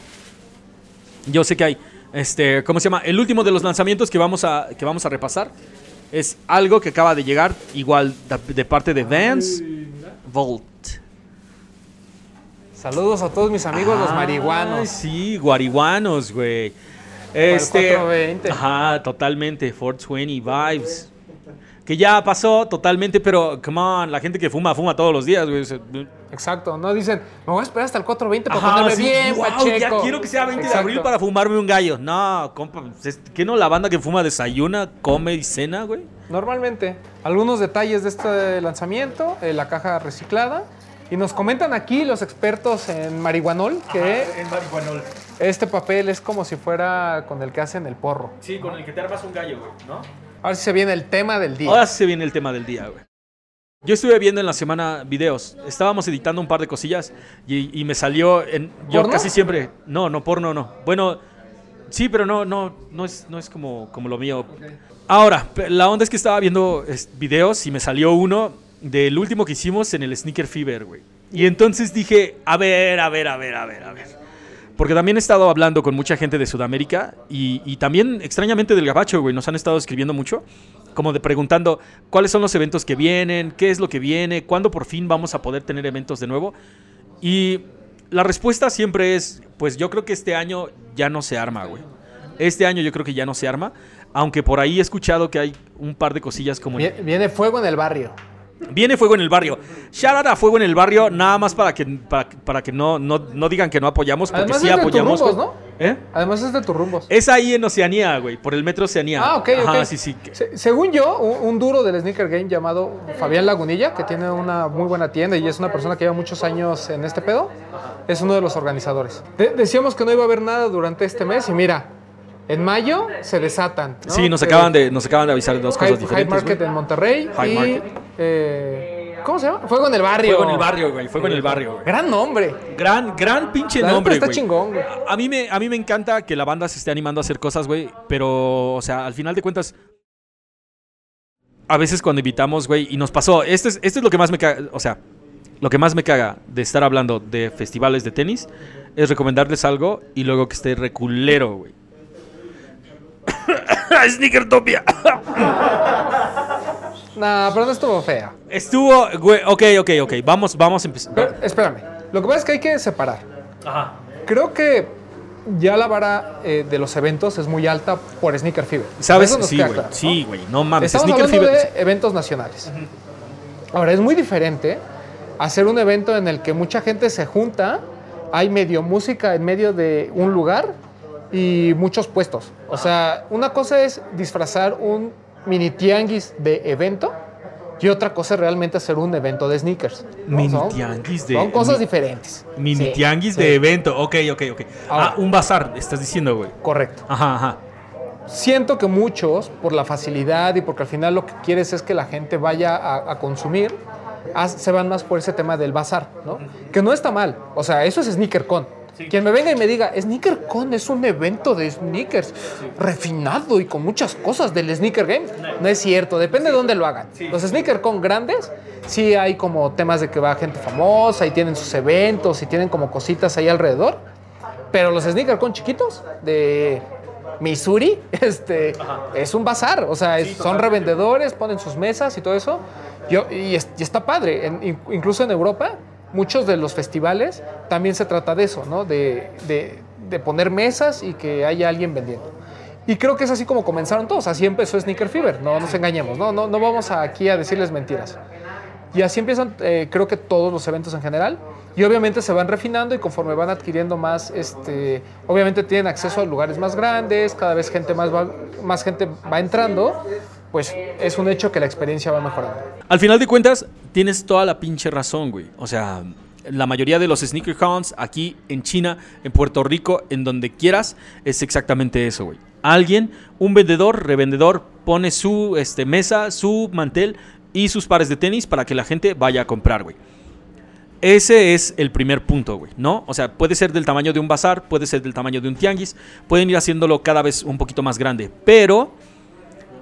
yo sé que hay, este, ¿cómo se llama? El último de los lanzamientos que vamos a, que vamos a repasar es algo que acaba de llegar, igual de, de parte de Vans, Volt. Saludos a todos mis amigos los marihuanos. Sí, guarihuanos, güey. Este, 420. Ajá, totalmente. 420 vibes. Que ya pasó totalmente, pero, come on, la gente que fuma, fuma todos los días, güey. Exacto, no dicen, me voy a esperar hasta el 420 para Ajá, ponerme sí, bien, wow, pacheco. ya quiero que sea 20 de Exacto. abril para fumarme un gallo. No, compa, ¿qué no la banda que fuma desayuna, come y cena, güey? Normalmente, algunos detalles de este lanzamiento, eh, la caja reciclada. Y nos comentan aquí los expertos en marihuanol que En marihuanol. Este papel es como si fuera con el que hacen el porro. Sí, con el que te armas un gallo, güey, ¿no? Ahora sí se viene el tema del día. Ahora se viene el tema del día, güey. Yo estuve viendo en la semana videos. Estábamos editando un par de cosillas y, y me salió en. Yo ¿Porno? casi siempre. No, no, porno, no. Bueno, sí, pero no, no, no es, no es como, como lo mío. Ahora, la onda es que estaba viendo videos y me salió uno del último que hicimos en el Sneaker Fever, güey. Y entonces dije, a ver, a ver, a ver, a ver, a ver. Porque también he estado hablando con mucha gente de Sudamérica y, también extrañamente del Gabacho, güey. Nos han estado escribiendo mucho, como de preguntando cuáles son los eventos que vienen, qué es lo que viene, cuándo por fin vamos a poder tener eventos de nuevo. Y la respuesta siempre es, pues yo creo que este año ya no se arma, güey. Este año yo creo que ya no se arma, aunque por ahí he escuchado que hay un par de cosillas como... Vie- Viene fuego en el barrio. Viene Fuego en el Barrio. Shout out a Fuego en el Barrio, nada más para que, para, para que no, no, no digan que no apoyamos, porque Además sí es de apoyamos. Güey. ¿no? ¿Eh? Además es de tus rumbos. Es ahí en Oceanía, güey, por el metro Oceanía. Ah, ok, Ajá, ok. sí, sí. Se- según yo, un, un duro del sneaker game llamado Fabián Lagunilla, que tiene una muy buena tienda y es una persona que lleva muchos años en este pedo, es uno de los organizadores. De- decíamos que no iba a haber nada durante este mes y mira, en mayo se desatan. ¿no? Sí, nos Eh, acaban, de, nos acaban de avisar de dos High, cosas High diferentes. Market güey. en Monterrey High y... Market. eh, ¿Cómo se llama? Fuego en el barrio. Fuego en el Barrio, güey. Fuego en el Barrio, güey. Gran nombre. Gran, gran pinche La nombre, está güey. chingón, güey. A mí, me, a mí me encanta que la banda se esté animando a hacer cosas, güey. Pero, o sea, al final de cuentas. A veces cuando invitamos, güey, y nos pasó. Esto es, esto es lo que más me caga. O sea, lo que más me caga de estar hablando de festivales de tenis es recomendarles algo y luego que esté reculero, güey. Sneakertopia. Nah, pero no estuvo fea. Estuvo, güey, ok, ok, ok. Vamos, vamos a empezar. Pero, espérame. Lo que pasa es que hay que separar. Ajá. Creo que ya la vara eh, de los eventos es muy alta por Sneaker Fever. ¿Sabes? Sí, güey. claro, ¿no? Sí, güey. No mames. Estamos Sneaker hablando Fever. de eventos nacionales. Ahora, es muy diferente hacer un evento en el que mucha gente se junta, hay medio música en medio de un lugar y muchos puestos. O sea, una cosa es disfrazar un mini tianguis de evento y otra cosa es realmente hacer un evento de sneakers. ¿no? Mini Son- tianguis de- Son cosas mi- diferentes. Mini Sí, tianguis sí, de evento. Ok, ok, ok. Ahora- ah, un bazar, estás diciendo, güey. Correcto. Ajá, ajá. Siento que muchos, por la facilidad y porque al final lo que quieres es que la gente vaya a, a consumir, se van más por ese tema del bazar, ¿no? Que no está mal. O sea, eso es Quien me venga y me diga, SneakerCon es un evento de sneakers refinado y con muchas cosas del sneaker game. No es cierto, depende de dónde lo hagan. Los SneakerCon grandes, sí hay como temas de que va gente famosa y tienen sus eventos y tienen como cositas ahí alrededor. Pero los SneakerCon chiquitos de Missouri, este, es un bazar. O sea, es- son revendedores, ponen sus mesas y todo eso. Yo, y, es- y está padre. En- incluso en Europa, muchos de los festivales también se trata de eso, ¿no? De, de- poner mesas y que haya alguien vendiendo. Y creo que es así como comenzaron todos. Así empezó Sneaker Fever. No nos engañemos. No, no, no vamos aquí a decirles mentiras. Y así empiezan, eh, creo que todos los eventos en general. Y obviamente se van refinando y conforme van adquiriendo más, este, obviamente tienen acceso a lugares más grandes, cada vez gente más, va, más gente va entrando, pues es un hecho que la experiencia va mejorando. Al final de cuentas, tienes toda la pinche razón, güey. O sea, la mayoría de los sneaker cons aquí en China, en Puerto Rico, en donde quieras, es exactamente eso, güey. Alguien, un vendedor, revendedor, pone su este, mesa, su mantel y sus pares de tenis para que la gente vaya a comprar, güey. Ese es el primer punto, güey, ¿no? O sea, puede ser del tamaño de un bazar, puede ser del tamaño de un tianguis, pueden ir haciéndolo cada vez un poquito más grande, pero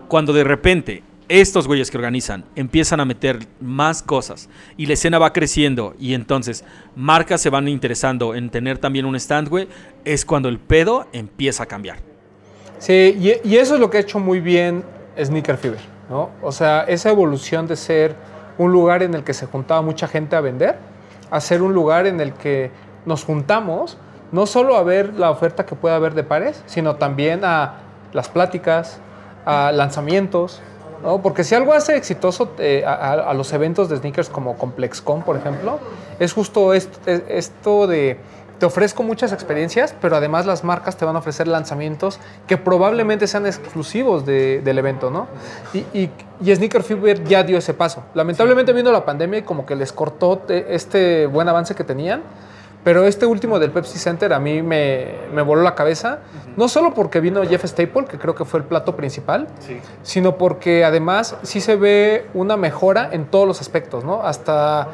cuando de repente estos güeyes que organizan empiezan a meter más cosas y la escena va creciendo y entonces marcas se van interesando en tener también un stand, güey, es cuando el pedo empieza a cambiar. Sí, y, eso es lo que ha hecho muy bien Sneaker Fever, ¿no? O sea, esa evolución de ser un lugar en el que se juntaba mucha gente a vender, a ser un lugar en el que nos juntamos no solo a ver la oferta que pueda haber de pares, sino también a las pláticas, a lanzamientos, ¿no? Porque si algo hace exitoso eh, a, a los eventos de sneakers como ComplexCon, por ejemplo, es justo esto, esto de te ofrezco muchas experiencias, pero además las marcas te van a ofrecer lanzamientos que probablemente sean exclusivos de- del evento, ¿no? Y, y, y Sneaker Fever ya dio ese paso. Lamentablemente vino la pandemia y como que les cortó eh, este buen avance que tenían. Pero este último del Pepsi Center a mí me, me voló la cabeza, no solo porque vino Jeff Staple, que creo que fue el plato principal, sino porque además sí se ve una mejora en todos los aspectos, ¿no? Hasta,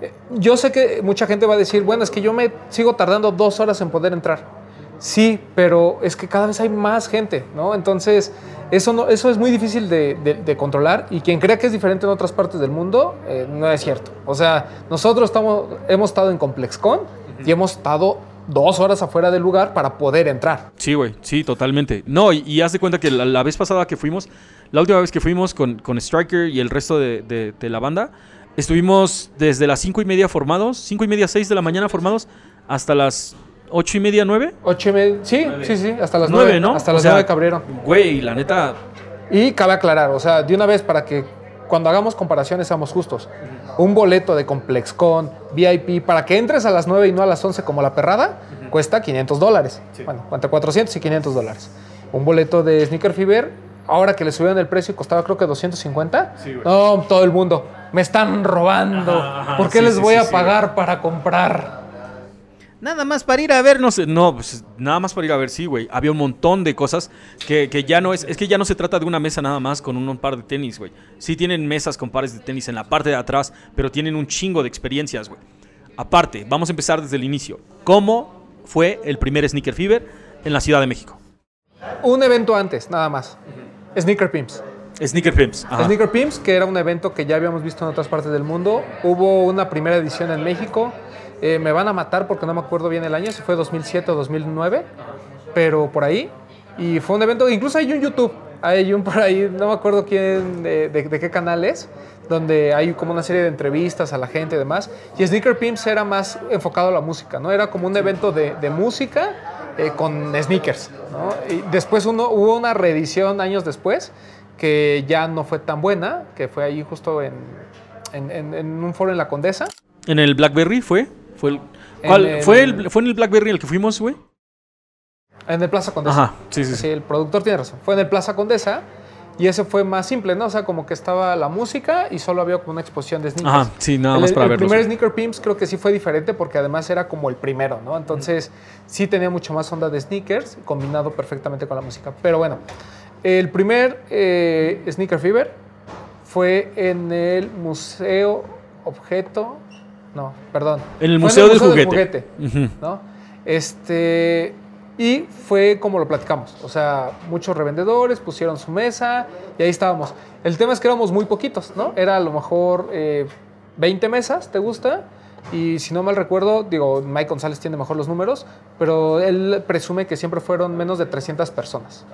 eh, yo sé que mucha gente va a decir, bueno, es que yo me sigo tardando dos horas en poder entrar. Sí, pero es que cada vez hay más gente, ¿no? Entonces, eso, no, eso es muy difícil de, de- de controlar y quien crea que es diferente en otras partes del mundo, eh, no es cierto. O sea, nosotros estamos, hemos estado en ComplexCon y hemos estado dos horas afuera del lugar para poder entrar. Sí, güey, sí, totalmente. No, y, y haz de cuenta que la, la vez pasada que fuimos, la última vez que fuimos con, con Striker y el resto de, de- de la banda, estuvimos desde las cinco y media formados, cinco y media, seis de la mañana formados, hasta las ocho y media, nueve. Ocho y media, sí, sí, sí, hasta las Nueve, ¿no? Hasta las nueve cabrieron. Güey, la neta, Y cabe aclarar, o sea, de una vez para que cuando hagamos comparaciones seamos justos. Un boleto de ComplexCon, VIP, para que entres a las 9 y no a las 11 como la perrada, cuesta 500 dólares. Bueno, entre 400 y 500 dólares. Un boleto de Sneaker Fever, ahora que le subieron el precio, costaba creo que 250. Sí, güey. no, todo el mundo, me están robando. Ajá, ajá, ¿Por qué sí, les sí, voy sí, a sí, pagar para comprar? Nada más para ir a ver, no sé, no, pues, nada más para ir a ver, sí, güey. Había un montón de cosas que, que ya no es, es que ya no se trata de una mesa nada más con un, par de tenis, güey. Sí tienen mesas con pares de tenis en la parte de atrás, pero tienen un chingo de experiencias, güey. Aparte, vamos a empezar desde el inicio. ¿Cómo fue el primer Sneaker Fever en la Ciudad de México? Un evento antes, nada más. Sneaker Pimps. Sneaker Pimps. ajá. Sneaker Pimps, que era un evento que ya habíamos visto en otras partes del mundo. Hubo una primera edición en México. Eh, me van a matar porque no me acuerdo bien el año, si fue 2007 o 2009, pero por ahí. Y fue un evento, incluso hay un YouTube, hay un por ahí, no me acuerdo quién, de, qué canal es, donde hay como una serie de entrevistas a la gente y demás. Y Sneaker Pimps era más enfocado a la música, ¿no? Era como un evento de, música eh, con sneakers, ¿no? Después uno, hubo una reedición años después que ya no fue tan buena, que fue ahí justo en- en un foro en la Condesa. ¿En el Blackberry fue? ¿Fue el, En cuál- el- ¿fue, el, ¿Fue en el Blackberry el que fuimos, güey? En el Plaza Condesa. Ajá, sí, sí, Sí, el productor tiene razón. Fue en el Plaza Condesa y ese fue más simple, ¿no? O sea, como que estaba la música y solo había como una exposición de sneakers. Ajá, sí, nada el, más para el verlos. primer Sneaker Pimps creo que sí fue diferente porque además era como el primero, ¿no? Entonces sí tenía mucho más onda de sneakers combinado perfectamente con la música. Pero bueno, el primer eh, Sneaker Fever fue en el Museo Objeto. No, perdón. En el Fue Museo del Juguete. Ujú. ¿no? Este, y fue como lo platicamos, o sea, muchos revendedores pusieron su mesa y ahí estábamos. El tema es que éramos muy poquitos, ¿no? Era a lo mejor eh, 20 mesas, ¿te gusta? Y si no mal recuerdo, digo, Mike González tiene mejor los números, pero él presume que siempre fueron menos de 300 personas.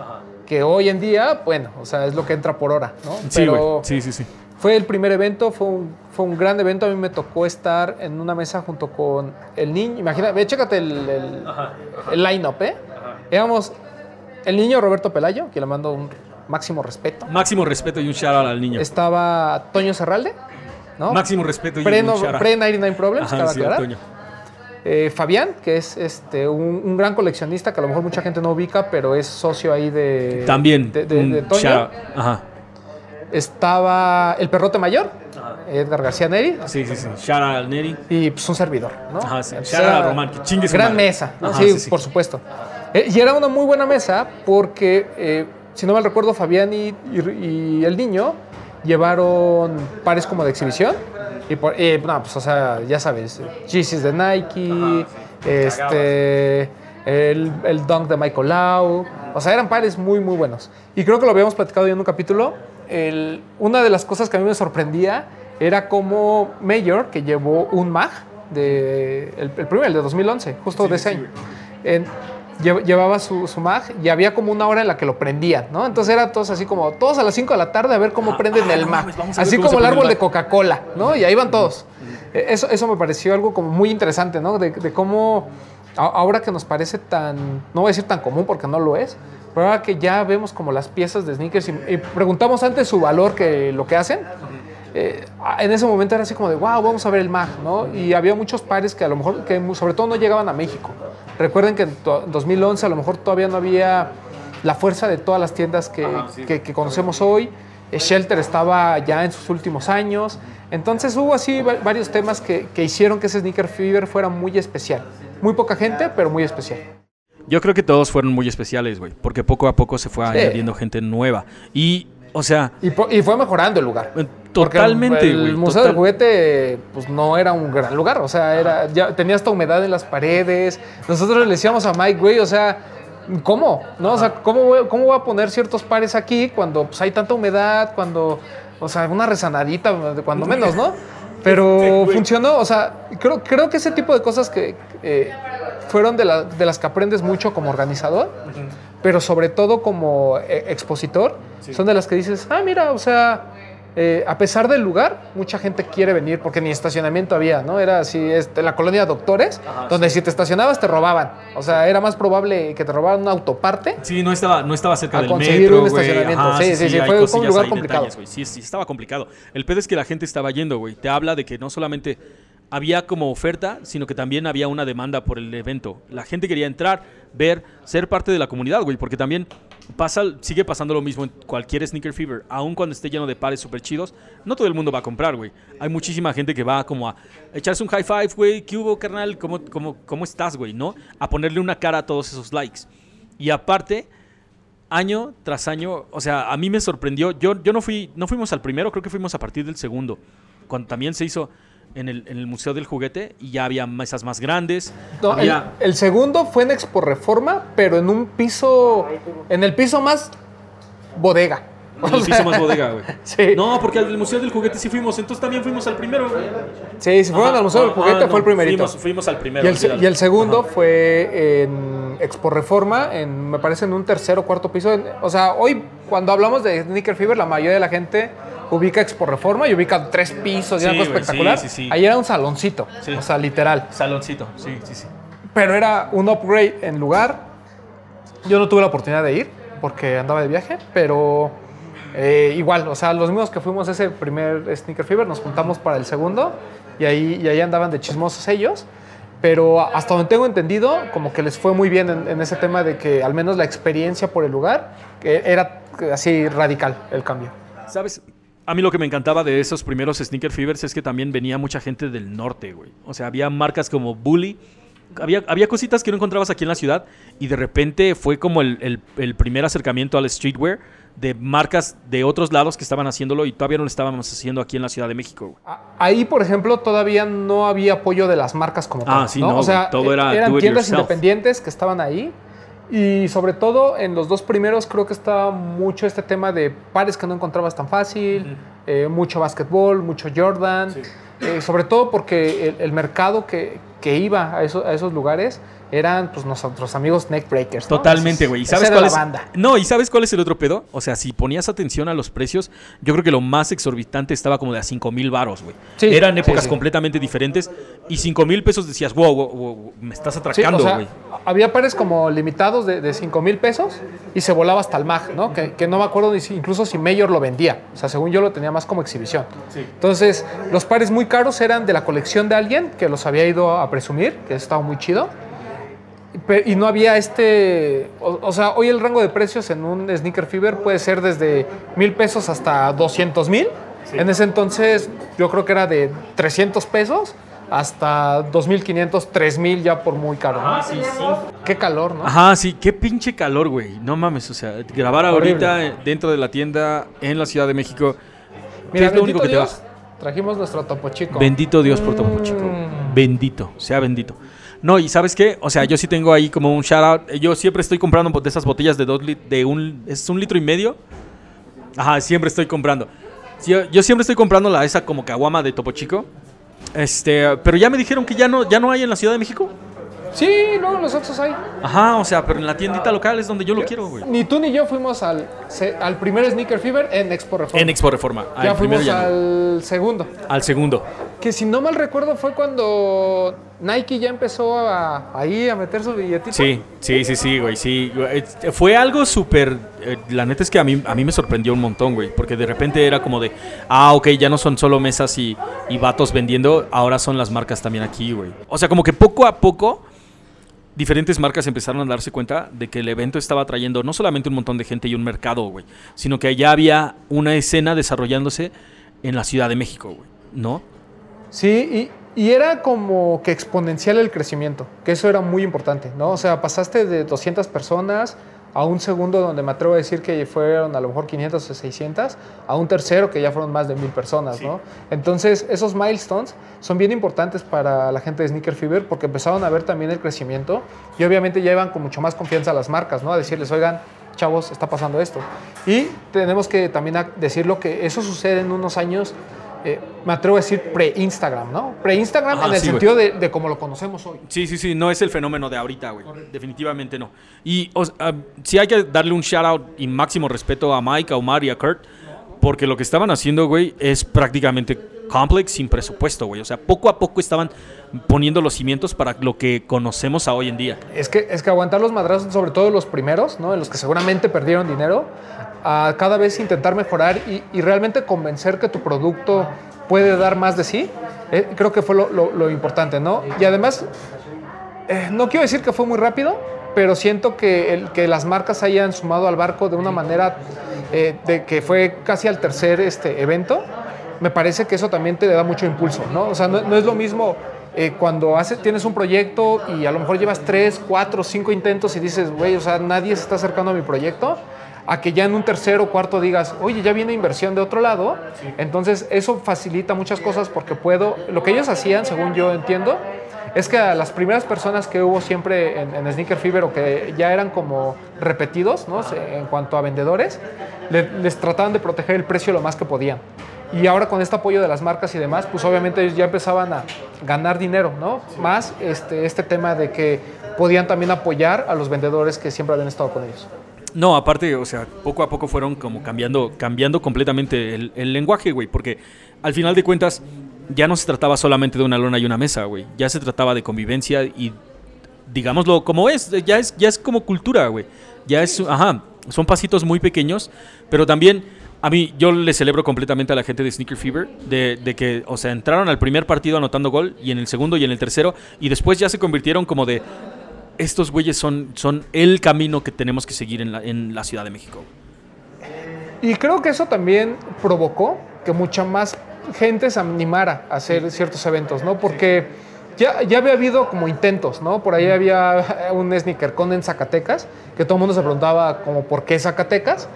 Que hoy en día, bueno, o sea, es lo que entra por hora, ¿no? Sí, güey. Pero Sí, sí, sí. Fue el primer evento, fue un, fue un gran evento. A mí me tocó estar en una mesa junto con el niño. Imagina, ve, chécate el, el, el line-up, ¿eh? Éramos el niño Roberto Pelayo, que le mando un máximo respeto. Máximo respeto y un shout out al niño. Estaba Toño Serralde, ¿no? Máximo respeto y Pre, un shout out. pre 99 Problems, Ajá, sí. Antonio. Eh, Fabián, que es este, un, un gran coleccionista que a lo mejor mucha gente no ubica, pero es socio ahí de. También. De, de- un de Toño. Ajá. Estaba el perrote mayor, Edgar García Neri. Sí, sí, sí. Al Neri. y pues un servidor, ¿no? Ajá, sí. Entonces, Shout out era a Román, que chingue su Gran madre. mesa, ¿no? Ajá, sí, sí, sí. por supuesto. Eh, y era una muy buena mesa porque, eh, si no mal recuerdo, Fabián y, y- y el niño llevaron pares como de exhibición. Y por, eh, no, pues, o sea, ya sabes, Yeezys de Nike, este, el, el Dunk de Michael Lau. O sea, eran pares muy, muy buenos. Y creo que lo habíamos platicado ya en un capítulo. El- una de las cosas que a mí me sorprendía era como Mayor, que llevó un MAG, de, el, el primero, el de 2011, justo de ese año. En- llevaba su, su mag y había como una hora en la que lo prendían, ¿no? Entonces era todos así como, todos a las 5 de la tarde a ver cómo prenden ah, el mag. Así cómo como el árbol el de. Coca-Cola, ¿no? Y ahí van todos. eh, eso, eso me pareció algo como muy interesante, ¿no? De, de cómo ahora que nos parece tan, no voy a decir tan común porque no lo es, pero ahora que ya vemos como las piezas de sneakers y, y preguntamos antes su valor que lo que hacen, eh, en ese momento era así como de, wow, vamos a ver el MAG, ¿no? Y había muchos pares que a lo mejor, que sobre todo no llegaban a México. Recuerden que en to- 2011 a lo mejor todavía no había la fuerza de todas las tiendas que, que- que conocemos hoy. Eh, Shelter estaba ya en sus últimos años. Entonces hubo así va- varios temas que, que hicieron que ese Sneaker Fever fuera muy especial. Muy poca gente, pero muy especial. Yo creo que todos fueron muy especiales, güey, porque poco a poco se fue añadiendo gente nueva. Y, o sea, Y, fue mejorando el lugar. eh, totalmente, El güey. Museo total- del Juguete, pues no era un gran lugar. O sea, era, ya tenía hasta humedad en las paredes. Nosotros le decíamos a Mike, güey, o sea, ¿cómo? ¿No? O sea, ¿cómo voy, cómo voy a poner ciertos pares aquí cuando pues, hay tanta humedad? Cuando, o sea, una rezanadita, cuando menos, ¿no? Pero funcionó, o sea, creo, creo que ese tipo de cosas que eh, fueron de, la- de las que aprendes mucho como organizador, pero sobre todo como eh, expositor, son de las que dices, ah, mira, o sea, eh, a pesar del lugar, mucha gente quiere venir porque ni estacionamiento había, ¿no? Era así, este, la colonia Doctores, donde si te estacionabas te robaban. O sea, era más probable que te robaran una autoparte. Sí, no estaba, no estaba cerca A del conseguir metro, un estacionamiento. Ajá, Sí, sí, sí, fue un lugar complicado. detalles. Sí, sí, estaba complicado. El pedo es que la gente estaba yendo, güey. Te habla de que no solamente había como oferta, sino que también había una demanda por el evento. La gente quería entrar, ver, ser parte de la comunidad, güey, porque también pasa, sigue pasando lo mismo en cualquier sneaker fever, aun cuando esté lleno de pares súper chidos, no todo el mundo va a comprar, güey. Hay muchísima gente que va como a echarse un high five, güey, ¿qué hubo, carnal? ¿Cómo, cómo, cómo estás, güey? ¿No? A ponerle una cara a todos esos likes. Y aparte, año tras año, o sea, a mí me sorprendió. Yo, yo no fui, no fuimos al primero, creo que fuimos a partir del segundo, cuando también se hizo en el, en el Museo del Juguete y ya había mesas más grandes. No, el, había- el segundo fue en Expo Reforma, pero en un piso, en el piso más bodega. en el piso más bodega, güey. Sí. No, porque al Museo del Juguete sí fuimos, entonces también fuimos al primero, güey. Sí, si fueron Ajá, al Museo del ah, Juguete ah, fue el primerito. Fuimos, fuimos al primero. Y el, y el segundo fue en Expo Reforma, en, me parece en un tercer o cuarto piso. O sea, hoy cuando hablamos de Sneaker Fever, la mayoría de la gente ubica Expo Reforma y ubica tres pisos y Sí, algo espectacular. sí, sí, sí. Ahí era un saloncito, Sí. o sea, literal. Saloncito, sí, sí, sí. Pero era un upgrade en lugar. Yo no tuve la oportunidad de ir porque andaba de viaje, pero eh, igual, o sea, los mismos que fuimos ese primer Sneaker Fever, nos juntamos para el segundo y ahí, y ahí andaban de chismosos ellos. Pero hasta donde tengo entendido, como que les fue muy bien en, en ese tema de que al menos la experiencia por el lugar que era así radical el cambio. ¿Sabes? A mí lo que me encantaba de esos primeros Sneaker Fevers es que también venía mucha gente del norte, güey. O sea, había marcas como Bully. Había, había cositas que no encontrabas aquí en la ciudad y de repente fue como el, el- el primer acercamiento al streetwear de marcas de otros lados que estaban haciéndolo y todavía no lo estábamos haciendo aquí en la Ciudad de México. güey. Ahí, por ejemplo, todavía no había apoyo de las marcas como Ah, tal. sí, ¿no? no, o sea, todo eh, era eran tiendas yourself. independientes que estaban ahí. Y sobre todo en los dos primeros creo que estaba mucho este tema de pares que no encontrabas tan fácil, eh, mucho básquetbol, mucho Jordan, eh, sobre todo porque el, el mercado que, que iba a, eso- a esos lugares eran pues nuestros amigos neckbreakers. ¿no? Totalmente, güey. ¿Y sabes cuál la es? banda. No, ¿y sabes cuál es el otro pedo? O sea, si ponías atención a los precios, yo creo que lo más exorbitante estaba como de a 5 mil varos, güey. Sí, Eran épocas sí. completamente diferentes y 5 mil pesos decías, wow, wow, wow, me estás atracando, o sea, güey. había pares como limitados de, de 5 mil pesos y se volaba hasta el MAG, ¿no? Que, que no me acuerdo ni si- incluso si Mayor lo vendía. O sea, según yo lo tenía más como exhibición. Entonces, los pares muy caros eran de la colección de alguien que los había ido a presumir, que estaba muy chido. Y no había este. O, o sea, hoy el rango de precios en un sneaker fever puede ser desde mil pesos hasta 200 mil. En ese entonces, yo creo que era de 300 pesos hasta 2.500, 3.000 ya por muy caro. ¿no? sí, sí. Qué calor, ¿no? Ajá, sí, qué pinche calor, güey. No mames, o sea, grabar Horrible. ahorita dentro de la tienda en la Ciudad de México. ¿Qué Mira, es lo único que te va? Trajimos nuestro topo chico. Bendito Dios por Topo Chico. Mm. Bendito, sea bendito. No, y ¿sabes qué? O sea, yo sí tengo ahí como un shout out. Yo siempre estoy comprando de esas botellas de dos lit- de un es un litro y medio. Ajá, siempre estoy comprando. Yo, yo siempre estoy comprando la esa como caguama de Topo Chico. Este, pero ya me dijeron que ya no ya no hay en la Ciudad de México. Sí, no, los otros hay. Ajá, o sea, pero en la tiendita local es donde yo lo quiero, güey. Ni tú ni yo fuimos al, se- al primer Sneaker Fever en Expo Reforma. En Expo Reforma. ya primero fuimos ya no. al segundo. Al segundo. Que si no mal recuerdo fue cuando Nike ya empezó a, ahí a meter su billetito. Sí, sí, sí, sí, güey, sí. Eh, Fue algo súper... eh, la neta es que a mí, a mí me sorprendió un montón, güey. Porque de repente era como de... Ah, ok, ya no son solo mesas y, y vatos vendiendo. Ahora son las marcas también aquí, güey. O sea, como que poco a poco... Diferentes marcas empezaron a darse cuenta de que el evento estaba trayendo no solamente un montón de gente y un mercado, güey, sino que ya había una escena desarrollándose en la Ciudad de México, güey, ¿no? Sí, y, y era como que exponencial el crecimiento, que eso era muy importante, ¿no? O sea, pasaste de 200 personas a un segundo donde me atrevo a decir que fueron a lo mejor 500 o 600, a un tercero que ya fueron más de mil personas, ¿no? Entonces, esos milestones son bien importantes para la gente de Sneaker Fever porque empezaron a ver también el crecimiento y obviamente ya iban con mucho más confianza a las marcas, ¿no? A decirles, oigan, chavos, está pasando esto. Y tenemos que también decirlo que eso sucede en unos años, eh, me atrevo a decir pre-Instagram, ¿no? Pre-Instagram en el sí, sentido de, de como lo conocemos hoy. Sí, sí, sí, no es el fenómeno de ahorita, güey. Definitivamente no. Y o sea, sí hay que darle un shout out y máximo respeto a Mike, a Omar y a Kurt, porque lo que estaban haciendo, güey, es prácticamente complex sin presupuesto, güey. O sea, poco a poco estaban poniendo los cimientos para lo que conocemos a hoy en día. Es que, es que aguantar los madrazos, sobre todo los primeros, ¿no? en los que seguramente perdieron dinero, a cada vez intentar mejorar y, y realmente convencer que tu producto puede dar más de sí, eh, creo que fue lo, lo- lo importante, ¿no? Y además, eh, no quiero decir que fue muy rápido, pero siento que, el, que las marcas hayan sumado al barco de una manera eh, de que fue casi al tercer este, evento, me parece que eso también te da mucho impulso, ¿no? O sea, no, no es lo mismo eh, cuando haces, tienes un proyecto y a lo mejor llevas tres, cuatro, cinco intentos y dices, güey, o sea, nadie se está acercando a mi proyecto, a que ya en un tercero o cuarto digas, oye, ya viene inversión de otro lado. Entonces, eso facilita muchas cosas porque puedo, lo que ellos hacían, según yo entiendo, es que a las primeras personas que hubo siempre en, en Sneaker Fever o que ya eran como repetidos, ¿no? En cuanto a vendedores, le- les trataban de proteger el precio lo más que podían. Y ahora con este apoyo de las marcas y demás, pues obviamente ellos ya empezaban a ganar dinero, ¿no? Más este, este tema de que podían también apoyar a los vendedores que siempre habían estado con ellos. No, aparte, o sea, poco a poco fueron como cambiando, cambiando completamente el, lenguaje, güey, porque al final de cuentas ya no se trataba solamente de una lona y una mesa, güey, ya se trataba de convivencia y digámoslo como es, ya es, ya es como cultura, güey, ya es, ajá, son pasitos muy pequeños, pero también a mí yo le celebro completamente a la gente de Sneaker Fever de, de que, o sea, entraron al primer partido anotando gol y en el segundo y en el tercero y después ya se convirtieron como de estos güeyes son, son el camino que tenemos que seguir en la, en la Ciudad de México. Y creo que eso también provocó que mucha más gente se animara a hacer ciertos eventos, ¿no? Porque ya, ya había habido como intentos, ¿no? Por ahí había un SneakerCon en Zacatecas, que todo el mundo se preguntaba como por qué Zacatecas,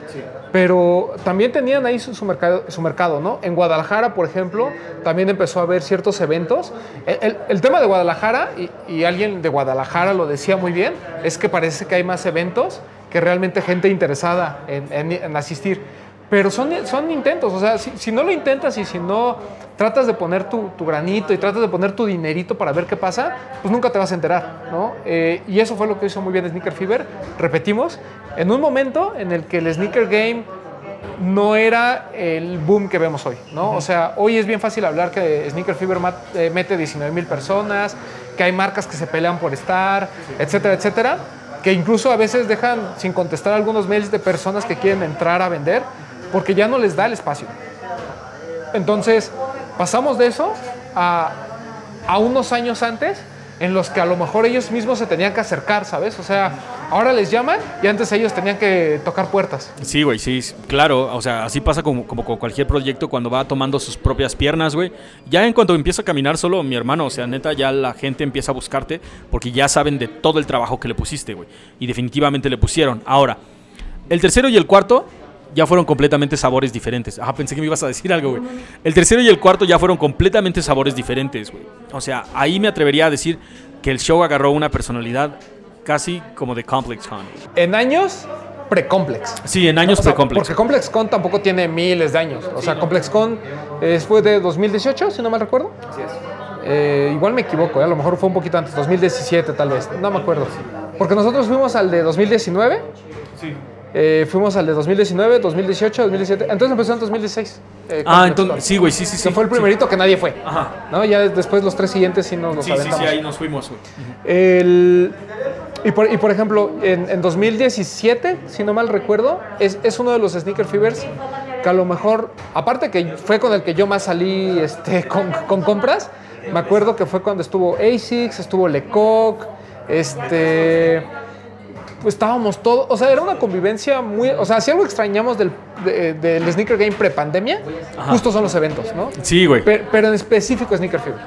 pero también tenían ahí su, su mercado, su mercado, ¿no? En Guadalajara, por ejemplo, también empezó a haber ciertos eventos. El, el- el tema de Guadalajara, y, y alguien de Guadalajara lo decía muy bien, es que parece que hay más eventos que realmente gente interesada en, en- en asistir. Pero son, son intentos, o sea, si, si no lo intentas y si no tratas de poner tu, tu granito y tratas de poner tu dinerito para ver qué pasa, pues nunca te vas a enterar, ¿no? Eh, y eso fue lo que hizo muy bien Sneaker Fever. Repetimos, en un momento en el que el Sneaker Game no era el boom que vemos hoy, ¿no? O sea, hoy es bien fácil hablar que Sneaker Fever eh, mete 19 mil personas, que hay marcas que se pelean por estar, etcétera, etcétera, que incluso a veces dejan sin contestar algunos mails de personas que quieren entrar a vender porque ya no les da el espacio. Entonces, pasamos de eso a, a unos años antes en los que a lo mejor ellos mismos se tenían que acercar, ¿sabes? O sea, ahora les llaman y antes ellos tenían que tocar puertas. Sí, güey, sí, claro. O sea, así pasa como, como con cualquier proyecto cuando va tomando sus propias piernas, güey. Ya en cuanto empieza a caminar solo, mi hermano, o sea, neta, ya la gente empieza a buscarte porque ya saben de todo el trabajo que le pusiste, güey. Y definitivamente le pusieron. Ahora, el tercero y el cuarto ya fueron completamente sabores diferentes. Ah, pensé que me ibas a decir algo, güey. El tercero y el cuarto ya fueron completamente sabores diferentes, güey. O sea, ahí me atrevería a decir que el show agarró una personalidad casi como de Complex Con. En años pre-complex. Sí, en años O sea, pre-complex. Porque ComplexCon tampoco tiene miles de años. O sea, ComplexCon eh, fue de 2018, si no mal recuerdo. Eh, igual me equivoco, eh, a lo mejor fue un poquito antes, 2017 tal vez, no me acuerdo. Porque nosotros fuimos al de 2019. Sí. Eh, fuimos al de 2019, 2018, 2017. Entonces empezó en 2016. eh, Ah, entonces, sí, güey, sí, sí, sí. Fue el sí. primerito que nadie fue. Ajá. ¿no? Ya después los tres siguientes sí nos los Sí, sí, aventamos. sí, ahí nos fuimos, güey. El- y, por, y por ejemplo, en, en 2017, si no mal recuerdo, es, es uno de los Sneaker Fevers que a lo mejor, aparte que fue con el que yo más salí este, con, con compras, me acuerdo que fue cuando estuvo ASICS, estuvo Lecoq, este, pues estábamos todos, o sea, era una convivencia muy, o sea, si algo extrañamos del, de- del Sneaker Game pre-pandemia, justo son los eventos, ¿no? Sí, güey. Pero, pero en específico Sneaker Fever.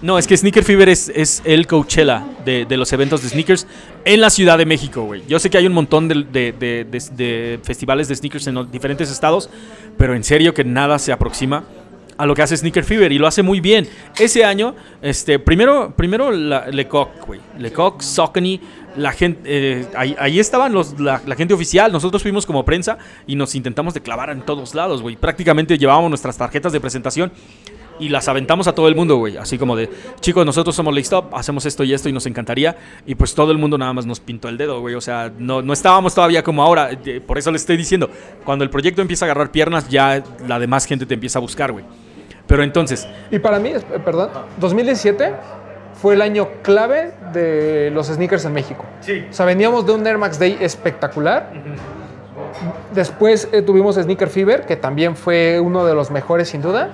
No, es que Sneaker Fever es, es el Coachella de, de los eventos de sneakers en la Ciudad de México, güey. Yo sé que hay un montón de, de- de- de- de festivales de sneakers en los diferentes estados, pero en serio que nada se aproxima a lo que hace Sneaker Fever y lo hace muy bien. Ese año, este, primero, primero la, Lecoq, güey. Lecoq, Saucony, la gente, eh, ahí, ahí estaban los, la, gente oficial. Nosotros fuimos como prensa y nos intentamos de clavar en todos lados, güey. Prácticamente llevábamos nuestras tarjetas de presentación y las aventamos a todo el mundo, güey. Así como de, chicos, nosotros somos Lake Stop, hacemos esto y esto y nos encantaría. Y pues todo el mundo nada más nos pintó el dedo, güey. O sea, no, no estábamos todavía como ahora. Eh, Por eso les estoy diciendo, cuando el proyecto empieza a agarrar piernas, ya la demás gente te empieza a buscar, güey. Pero entonces, Y para mí, eh, perdón, 2017 fue el año clave de los sneakers en México. Sí. O sea, veníamos de un Air Max Day espectacular. Después eh, tuvimos Sneaker Fever, que también fue uno de los mejores sin duda.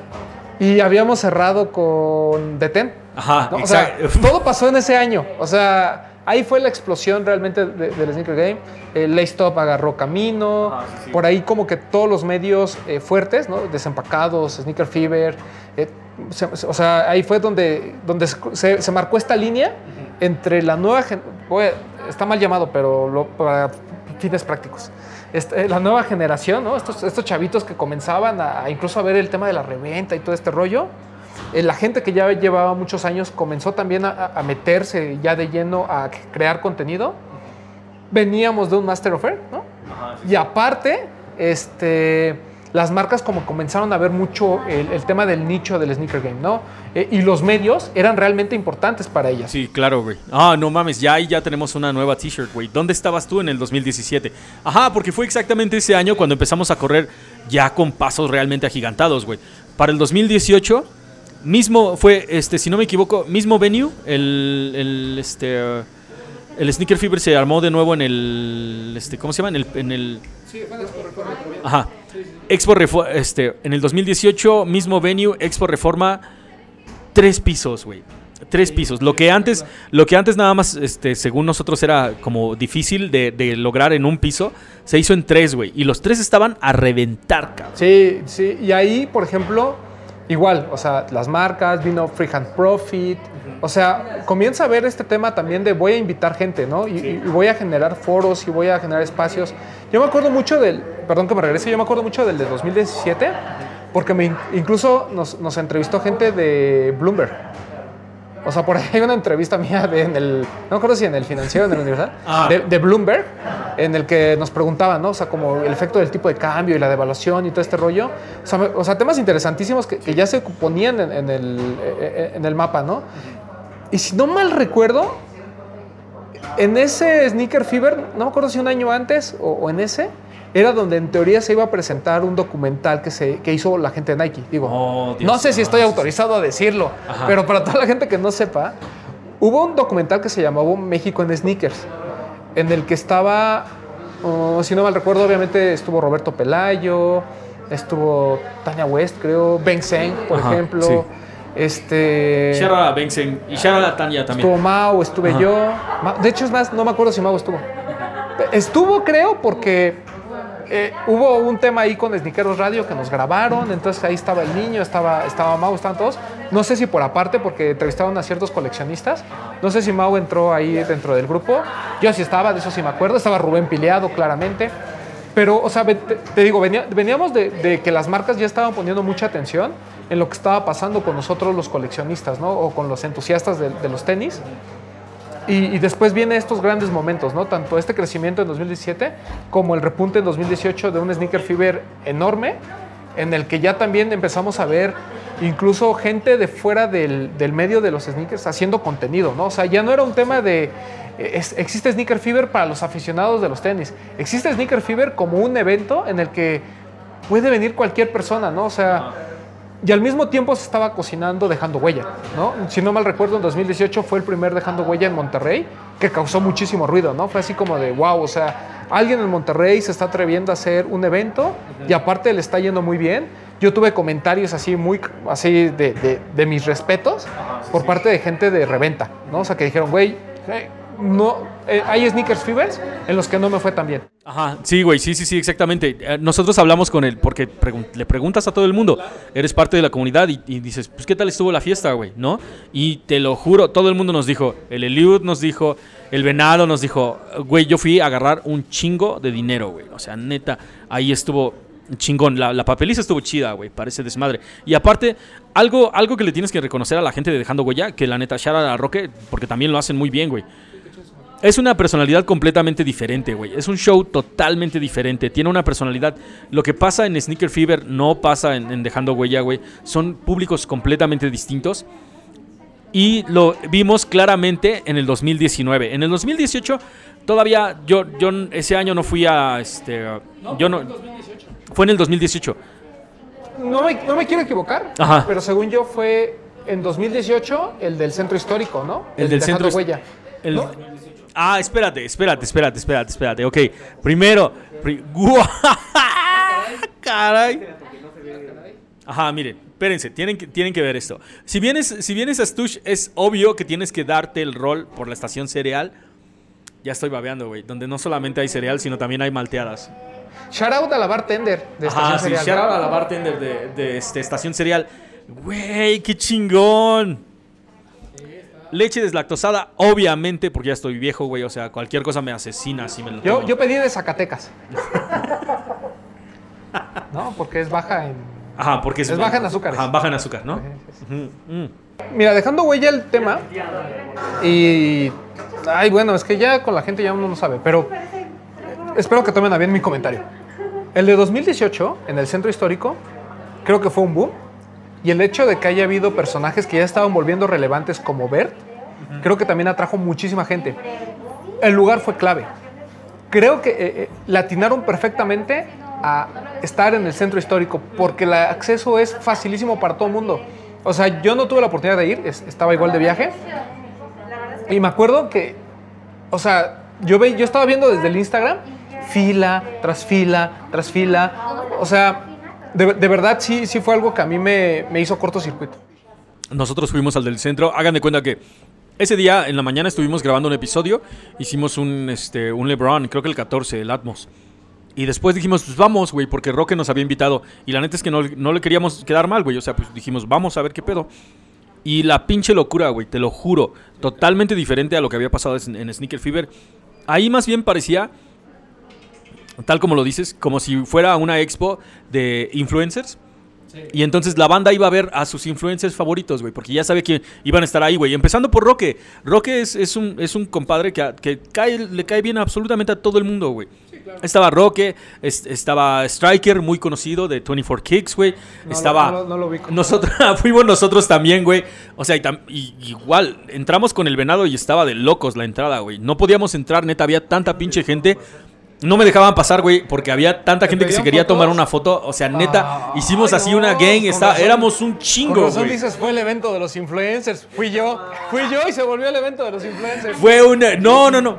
Y habíamos cerrado con Deten. Ajá, ¿no? O sea, todo pasó en ese año. O sea, ahí fue la explosión realmente de- del Sneaker Game. El Lace Top agarró camino. Sí, sí. Por ahí como que todos los medios eh, fuertes, ¿no? Desempacados, Sneaker Fever. eh, se- se- o sea, ahí fue donde, donde se, se marcó esta línea entre la nueva... a- está mal llamado, pero lo- para fines prácticos. Este, la nueva generación, ¿no? Estos, estos chavitos que comenzaban a, a incluso a ver el tema de la reventa y todo este rollo. Eh, la gente que ya llevaba muchos años comenzó también a, a meterse ya de lleno a crear contenido. Veníamos de un Master of Air, ¿no? Y aparte, este, las marcas como comenzaron a ver mucho el, el tema del nicho del sneaker game, ¿no? Eh, y los medios eran realmente importantes para ellas. Sí, claro, güey. Ah, no mames, ya ahí ya tenemos una nueva t-shirt, güey. ¿Dónde estabas tú en el 2017? Ajá, porque fue exactamente ese año cuando empezamos a correr ya con pasos realmente agigantados, güey. Para el 2018, mismo fue, este, si no me equivoco, mismo venue, el, el, este, uh, el Sneaker Fever se armó de nuevo en el, este, ¿cómo se llama? En el, en el Ajá. Expo Reforma, este, en el 2018, mismo venue, Expo Reforma, tres pisos, güey. Tres pisos. Lo que antes, lo que antes nada más, este, según nosotros era como difícil de, de lograr en un piso, se hizo en tres, güey. Y los tres estaban a reventar, cabrón. Sí, sí. Y ahí, por ejemplo, igual, o sea, las marcas, vino Freehand Profit. O sea, comienza a ver este tema también de voy a invitar gente, ¿no? Y, y voy a generar foros y voy a generar espacios. Yo me acuerdo mucho del, perdón que me regrese, yo me acuerdo mucho del de 2017, porque me, in- incluso nos, nos entrevistó gente de Bloomberg. O sea, por ahí hay una entrevista mía de, en el, no me acuerdo si en el financiero, en el Universal, Ah. de, de Bloomberg, en el que nos preguntaban, ¿no? O sea, como el efecto del tipo de cambio y la devaluación y todo este rollo. O sea, o sea, temas interesantísimos que, que ya se ponían en, en el, eh, en el mapa, ¿no? Y si no mal recuerdo, en ese Sneaker Fever, no me acuerdo si un año antes o, o en ese, era donde en teoría se iba a presentar un documental que, se, que hizo la gente de Nike. Digo, Oh, no sé si estoy Ah, autorizado a decirlo, Ajá. pero para toda la gente que no sepa, hubo un documental que se llamaba México en Sneakers, en el que estaba, oh, si no mal recuerdo, obviamente estuvo Roberto Pelayo, estuvo Tania West, creo, Ben Zeng, por Ajá, ejemplo. sí. Este. Shout out a Benson y shout out a Tanya también. Estuvo Mau, estuve Ajá. yo. De hecho, es más, no me acuerdo si Mau estuvo. Estuvo, creo, porque eh, hubo un tema ahí con Sniqueros Radio que nos grabaron. Entonces ahí estaba el niño, estaba, estaba Mau, estaban todos. No sé si por aparte, porque entrevistaron a ciertos coleccionistas. No sé si Mau entró ahí dentro del grupo. Yo sí estaba, de eso sí me acuerdo. Estaba Rubén Pileado, claramente. Pero, o sea, te, te digo, venía- veníamos de, de que las marcas ya estaban poniendo mucha atención en lo que estaba pasando con nosotros los coleccionistas, ¿no? O con los entusiastas de, de los tenis. Y, y después vienen estos grandes momentos, ¿no? Tanto este crecimiento en 2017 como el repunte en 2018 de un sneaker fever enorme, en el que ya también empezamos a ver incluso gente de fuera del, del medio de los sneakers haciendo contenido, ¿no? O sea, ya no era un tema de... eh, es- existe Sneaker Fever para los aficionados de los tenis. Existe Sneaker Fever como un evento en el que puede venir cualquier persona, ¿no? O sea, y al mismo tiempo se estaba cocinando Dejando Huella, ¿no? Si no mal recuerdo, en 2018 fue el primer Dejando Huella en Monterrey, que causó muchísimo ruido, ¿no? Fue así como de, wow, o sea, alguien en Monterrey se está atreviendo a hacer un evento y aparte le está yendo muy bien. Yo tuve comentarios así muy, así de, de- de mis respetos por parte de gente de reventa, ¿no? O sea, que dijeron, güey, no, eh, hay sneakers fevers en los que no me fue tan bien. Ajá, sí, güey, sí, sí, sí, exactamente. Eh, Nosotros hablamos con él porque le preguntas a todo el mundo, eres parte de la comunidad y, dices, pues, ¿qué tal estuvo la fiesta, güey? ¿No? Y te lo juro, todo el mundo nos dijo, el Eliud nos dijo, el Venado nos dijo, güey, yo fui a agarrar un chingo de dinero, güey. O sea, neta, ahí estuvo chingón. La, la papeliza estuvo chida, güey, parece desmadre. Y aparte, algo, algo que le tienes que reconocer a la gente de Dejando Huella, que la neta, Shara Roque, porque también lo hacen muy bien, güey. Es una personalidad completamente diferente, güey. Es un show totalmente diferente. Tiene una personalidad. Lo que pasa en Sneaker Fever no pasa en, en Dejando Huella, güey. Son públicos completamente distintos. Y lo vimos claramente en el 2019. En el 2018 todavía yo, yo ese año no fui a este yo no fue en el 2018. No me, no me quiero equivocar, Ajá. pero según yo fue en 2018 el del centro histórico, ¿no? El del Dejando centro huella. El- ¿No? Ah, espérate, espérate, espérate, espérate, espérate. Ok, primero. pri-. Caray. Ajá, miren, espérense, tienen que, tienen que ver esto. Si vienes, si vienes a Stush, es obvio que tienes que darte el rol por la estación cereal. Ya estoy babeando, güey. Donde no solamente hay cereal, sino también hay malteadas. Shout out a la bartender de Estación Ajá, sí, Cereal. shout out a la bartender de, de, estación cereal. Güey, qué chingón. Leche deslactosada, obviamente, porque ya estoy viejo, güey. O sea, cualquier cosa me asesina si me lo Yo, tomo. yo pedí de Zacatecas. no, porque es baja en... Ajá, porque es, Es baja en azúcares. Ajá, baja en azúcar, ¿no? Mm. Mira, dejando huella el tema y... Ay, bueno, es que ya con la gente ya uno no sabe, pero espero que tomen a bien mi comentario. El de 2018, en el centro histórico, creo que fue un boom. Y el hecho de que haya habido personajes que ya estaban volviendo relevantes como Bert, creo que también atrajo muchísima gente. El lugar fue clave. Creo que eh, eh, le atinaron perfectamente a estar en el centro histórico porque el acceso es facilísimo para todo el mundo. O sea, yo no tuve la oportunidad de ir, es- estaba igual de viaje. Y me acuerdo que, o sea, yo, ve, yo estaba viendo desde el Instagram fila tras fila tras fila. O sea, de, de verdad sí, sí fue algo que a mí me, me hizo cortocircuito. Nosotros fuimos al del centro. Hagan de cuenta que ese día en la mañana estuvimos grabando un episodio. Hicimos un, este, un LeBron, creo que el 14, el Atmos. Y después dijimos, pues vamos, güey, porque Roque nos había invitado. Y la neta es que no, no le queríamos quedar mal, güey. O sea, pues dijimos, vamos a ver qué pedo. Y la pinche locura, güey, te lo juro. Totalmente diferente a lo que había pasado en, en Sneaker Fever. Ahí más bien parecía, tal como lo dices, como si fuera una expo de influencers. Y entonces la banda iba a ver a sus influencers favoritos, güey, porque ya sabe que iban a estar ahí, güey. Empezando por Roque. Roque es, es un, es un compadre que, que cae, le cae bien absolutamente a todo el mundo, güey. Estaba Roque, es- estaba Striker, muy conocido de 24 Kicks, güey. No, estaba... no, no, no lo ubico. Nosotros, fuimos nosotros también, güey. O sea, y tam- y- igual, entramos con el venado y estaba de locos la entrada, güey. No podíamos entrar, neta, había tanta pinche gente. No me dejaban pasar, güey, porque había tanta ¿Te gente que se quería fotos? tomar una foto. O sea, neta, Ah, hicimos ay, así una gang. con está- razón- éramos un Con chingo, razón güey. dices, fue el evento de los influencers. Fui yo, fui yo y se volvió el evento de los influencers. Fue una. No, no, no.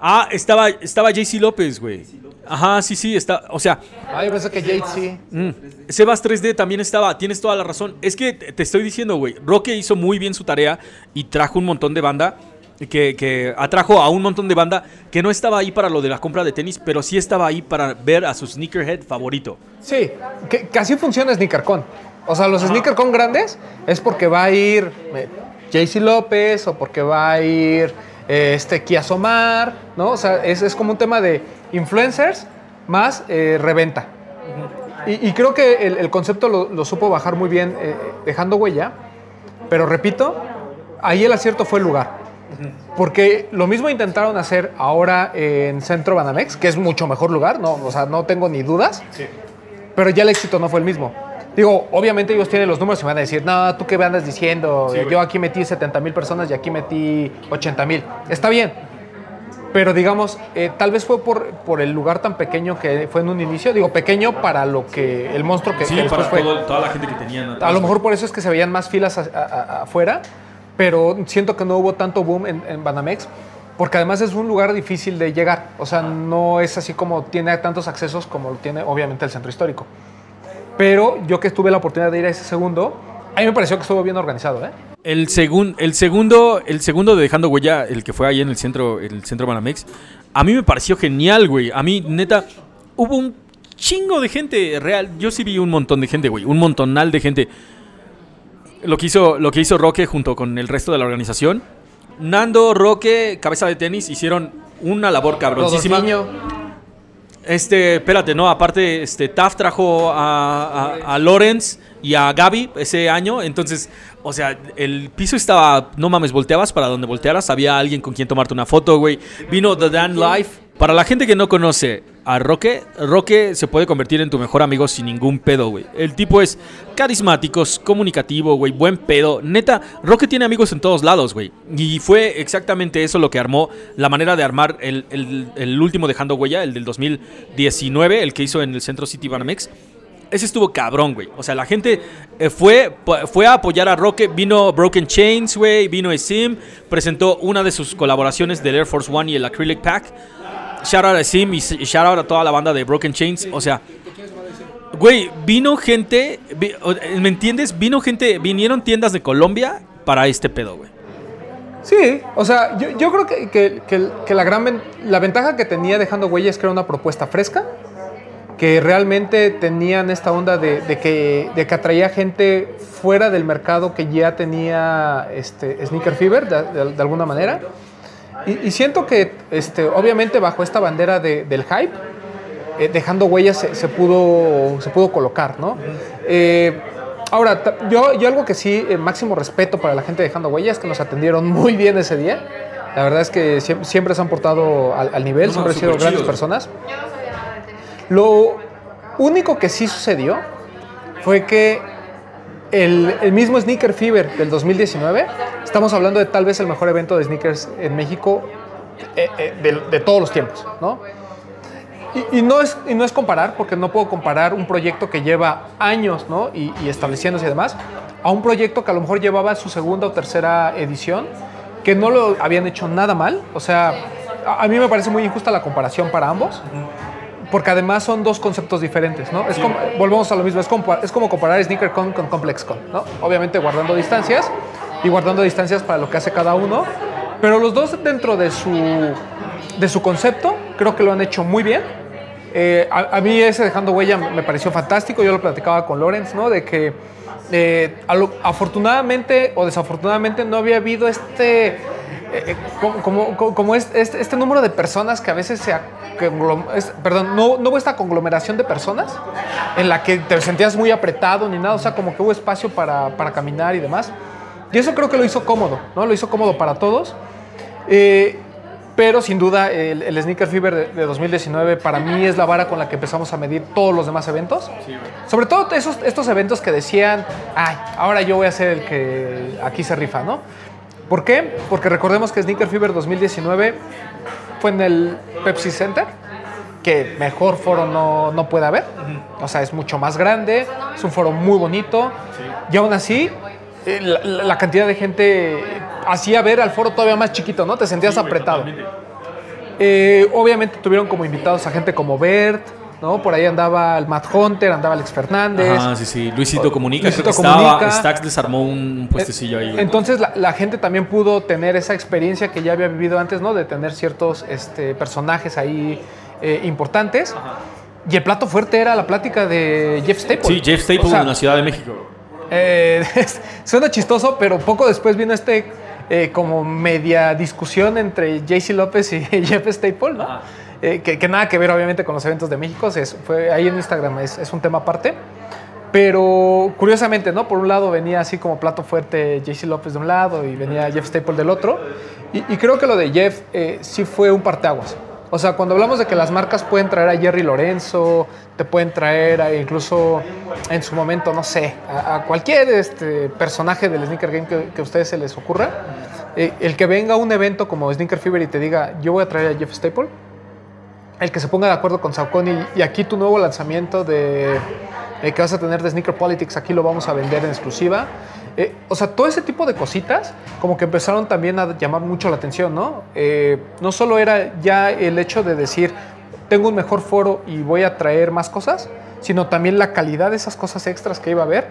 Ah, estaba, estaba JC López, güey. Ajá, sí, sí, está. O sea, Ah, yo pensé que Jade sí. Mm. Sebas 3D también estaba, tienes toda la razón. Es que te te estoy diciendo, güey, Roque hizo muy bien su tarea y trajo un montón de banda, que, que atrajo a un montón de banda que no estaba ahí para lo de la compra de tenis, pero sí estaba ahí para ver a su sneakerhead favorito. Sí, que, que así funciona SneakerCon. O sea, los SneakerCon grandes es porque va a ir eh, JC López o porque va a ir eh, este Kia Somar, ¿no? O sea, es, es como un tema de influencers más eh, reventa. Y, y creo que el, el concepto lo, lo supo bajar muy bien eh, dejando huella, pero repito, ahí el acierto fue el lugar. Porque lo mismo intentaron hacer ahora en Centro Banamex, que es mucho mejor lugar, no, o sea, no tengo ni dudas pero ya el éxito no fue el mismo. Digo, obviamente ellos tienen los números y me van a decir, no, tú qué me andas diciendo, Sí, yo aquí metí 70 mil personas y aquí metí 80 mil. Está bien, Pero digamos, eh, tal vez fue por, por el lugar tan pequeño que fue en un inicio. Digo, pequeño para lo que el monstruo que, Sí, que para fue. todo- toda la gente que tenían. A lo mejor por eso es que se veían más filas a- a- a- afuera, pero siento que no hubo tanto boom en, en Banamex, porque además es un lugar difícil de llegar. O sea, no es así como tiene tantos accesos como tiene obviamente el centro histórico. Pero yo que tuve la oportunidad de ir a ese segundo, a mí me pareció que estuvo bien organizado, ¿eh? El, segun- el segundo, el segundo de Dejando Huella, el que fue ahí en el centro, el centro Banamex, a mí me pareció genial, güey. A mí, neta, hubo un chingo de gente real. Yo sí vi un montón de gente, güey. Un montonal de gente. Lo que hizo, lo que hizo Roque junto con el resto de la organización. Nando, Roque, Cabeza de Tenis hicieron una labor cabroncísima. Este, espérate, no, aparte, este, Taf trajo a, a, a Lawrence y a Gaby ese año, entonces, o sea, el piso estaba, no mames, volteabas para donde voltearas, había alguien con quien tomarte una foto, güey. Vino The Dan Life. Para la gente que no conoce a Roque, Roque se puede convertir en tu mejor amigo sin ningún pedo, güey. El tipo es carismático, comunicativo, güey, buen pedo. Neta, Roque tiene amigos en todos lados, güey. Y fue exactamente eso lo que armó, la manera de armar el, el- el último Dejando Huella, el del 2019, el que hizo en el Centro City Banamex. Ese estuvo cabrón, güey. O sea, la gente eh, fue, fue a apoyar a Roque. Vino Broken Chains, güey. Vino Sim. Presentó una de sus colaboraciones del Air Force One y el Acrylic Pack. Shout out a Sim y shout out a toda la banda de Broken Chains. O sea, güey, vino gente. o- ¿Me entiendes? Vino gente. Vinieron tiendas de Colombia para este pedo, güey. Sí, o sea, yo, creo que, que- la gran la ventaja que tenía dejando huella es que era una propuesta fresca, que realmente tenían esta onda de, de que, de que atraía gente fuera del mercado que ya tenía este, Sneaker Fever, de, alguna manera. Y, y siento que, este, obviamente, bajo esta bandera de- del hype, eh, dejando huellas se, se pudo, se pudo colocar, ¿no? Eh, ahora, yo, yo algo que sí, eh, máximo respeto para la gente de dejando huellas, que nos atendieron muy bien ese día. La verdad es que siempre, siempre se han portado al, al nivel, No, siempre han sido grandes personas. Lo único que sí sucedió fue que el, el mismo Sneaker Fever del 2019, estamos hablando de tal vez el mejor evento de sneakers en México eh, eh, de, todos los tiempos, ¿no? Y, no es, y no es comparar, porque no puedo comparar un proyecto que lleva años, ¿no? Y, estableciéndose y demás, a un proyecto que a lo mejor llevaba su segunda o tercera edición, que no lo habían hecho nada mal. O sea, a mí me parece muy injusta la comparación para ambos, porque además son dos conceptos diferentes, ¿no? Es como, volvemos a lo mismo, es como, es como comparar SneakerCon con ComplexCon, ¿no? Obviamente guardando distancias y guardando distancias para lo que hace cada uno, pero los dos dentro de su, de su concepto creo que lo han hecho muy bien. Eh, a, a mí ese dejando huella me pareció fantástico, yo lo platicaba con Lorenz, ¿no? De que eh, lo- afortunadamente o desafortunadamente no había habido este, eh, eh, como, como, como- como es- este, este número de personas que a veces se... es- perdón, no, no hubo esta conglomeración de personas en la que te sentías muy apretado ni nada, o sea, como que hubo espacio para, para caminar y demás. Y eso creo que lo hizo cómodo, ¿no? Lo hizo cómodo para todos. Eh, pero sin duda el, el Sneaker Fever de, de 2019 para mí es la vara con la que empezamos a medir todos los demás eventos. Sobre todo esos, estos eventos que decían, ay, ahora yo voy a ser el que aquí se rifa, ¿no? ¿Por qué? Porque recordemos que Sneaker Fever 2019 fue en el Pepsi Center, que mejor foro no, no puede haber. O sea, es mucho más grande, es un foro muy bonito. Y aún así, eh, la, cantidad de gente hacía ver al foro todavía más chiquito, ¿no? Te sentías apretado. Eh, obviamente tuvieron como invitados a gente como Bert, ¿no? Por ahí andaba el Matt Hunter, andaba Alex Fernández. Ajá, sí, sí. Luisito Comunica. Luisito creo que estaba- Comunica. Stax desarmó un puestecillo ahí. güey. Entonces la, la gente también pudo tener esa experiencia que ya había vivido antes, ¿no? De tener ciertos este, personajes ahí eh, importantes. Y el plato fuerte era la plática de Jeff Staples. Sí, Jeff Staples O sea, en la Ciudad de México. eh, suena chistoso, pero poco después vino este eh, como media discusión entre JC López y Jeff Staple, ¿no? Ajá. Eh, que, que nada que ver obviamente con los eventos de México, es- fue ahí en Instagram es, es un tema aparte. Pero curiosamente, ¿no? Por un lado venía así como plato fuerte JC López de un lado y venía Jeff Staple del otro. Y, y creo que lo de Jeff eh, sí fue un parteaguas. O sea, cuando hablamos de que las marcas pueden traer a Jerry Lorenzo, te pueden traer a incluso en su momento, no sé, a, a cualquier este, personaje del sneaker game que, que a ustedes se les ocurra, Eh, el que venga a un evento como Sneaker Fever y te diga, yo voy a traer a Jeff Staple, el que se ponga de acuerdo con Saucony y aquí tu nuevo lanzamiento de que vas a tener de Sneaker Politics, aquí lo vamos a vender en exclusiva. Eh, o sea, todo ese tipo de cositas como que empezaron también a llamar mucho la atención, ¿no? Eh, no solo era ya el hecho de decir, tengo un mejor foro y voy a traer más cosas, sino también la calidad de esas cosas extras que iba a haber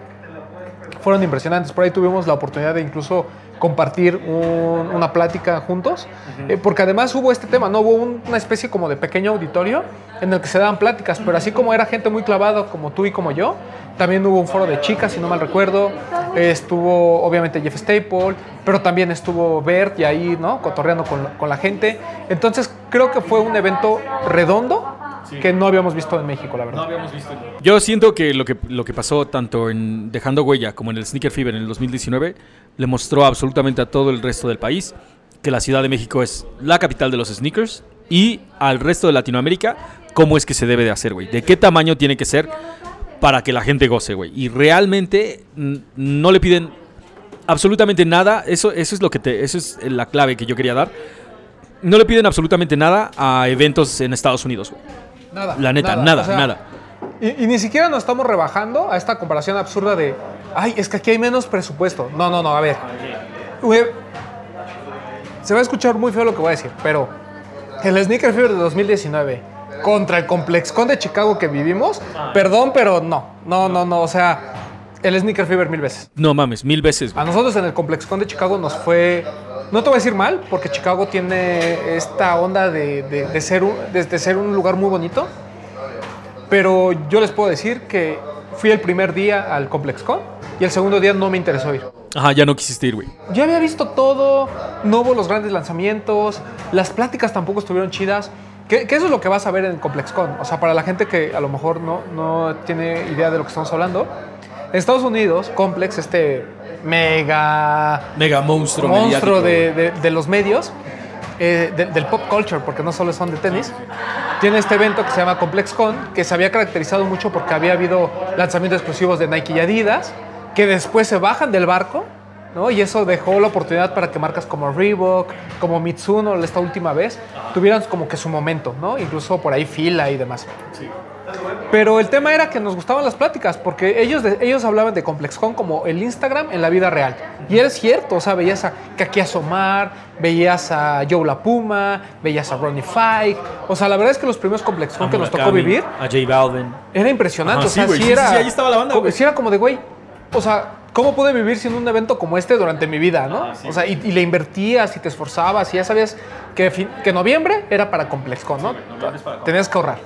fueron impresionantes. Por ahí tuvimos la oportunidad de incluso compartir una plática juntos, eh, porque además hubo este tema, ¿no? Hubo una especie como de pequeño auditorio en el que se daban pláticas, pero así como era gente muy clavada como tú y como yo, también hubo un foro de chicas, si no mal recuerdo, estuvo obviamente Jeff Staple, pero también estuvo Bert y ahí, ¿no? Cotorreando con, con la gente. Entonces creo que fue un evento redondo que no habíamos visto en México, la verdad. No habíamos visto. Yo siento que lo que, lo que pasó tanto en Dejando Huella como en el Sneaker Fever en el 2019 le mostró absolutamente a todo el resto del país que la Ciudad de México es la capital de los sneakers y al resto de Latinoamérica cómo es que se debe de hacer, güey. De qué tamaño tiene que ser para que la gente goce, güey. Y realmente no le piden absolutamente nada. Eso, eso es lo que te, eso es la clave que yo quería dar. No le piden absolutamente nada a eventos en Estados Unidos, güey. Nada. La neta, nada, nada. Y, ni siquiera nos estamos rebajando a esta comparación absurda de, ay, es que aquí hay menos presupuesto. No, no, no, a ver. Se va a escuchar muy feo lo que voy a decir, pero el Sneaker Fever de 2019 contra el ComplexCon de Chicago que vivimos, perdón, pero no, no, no, no, o sea, el Sneaker Fever mil veces. No mames, mil veces. A nosotros en el ComplexCon de Chicago nos fue no te voy a decir mal, porque Chicago tiene esta onda de, ser, un, de, ser un lugar muy bonito, pero yo les puedo decir que fui el primer día al ComplexCon y el segundo día no me interesó ir. Ajá, ya no quisiste ir, güey. Ya había visto todo, no hubo los grandes lanzamientos, las pláticas tampoco estuvieron chidas. Que, eso es lo que vas a ver en ComplexCon. O sea, para la gente que a lo mejor no, no tiene idea de lo que estamos hablando, en Estados Unidos, Complex, este mega... Mega monstruo. Monstruo de, de, los medios, eh, del pop culture, porque no solo son de tenis. Tiene este evento que se llama ComplexCon, que se había caracterizado mucho porque había habido lanzamientos exclusivos de Nike y Adidas, que después se bajan del barco, ¿no? Y eso dejó la oportunidad para que marcas como Reebok, como Mitsuno, esta última vez, tuvieran como que su momento, ¿no? Incluso por ahí fila y demás. Sí. Pero el tema era que nos gustaban las pláticas, porque ellos, ellos hablaban de ComplexCon como el Instagram en la vida real. Y era cierto, o sea, veías a Kaki Asomar, veías a Joe La Puma, veías a Ronnie Fike. O sea, la verdad es que los primeros ComplexCon que nos tocó vivir. A J Balvin. Era impresionante, o sea, sí, era. ahí estaba la banda. Sí, era como de, güey, o sea, ¿cómo pude vivir sin un evento como este durante mi vida, no? o sea, y, le invertías y te esforzabas y ya sabías que, que noviembre era para ComplexCon, ¿no? Tenías que ahorrar.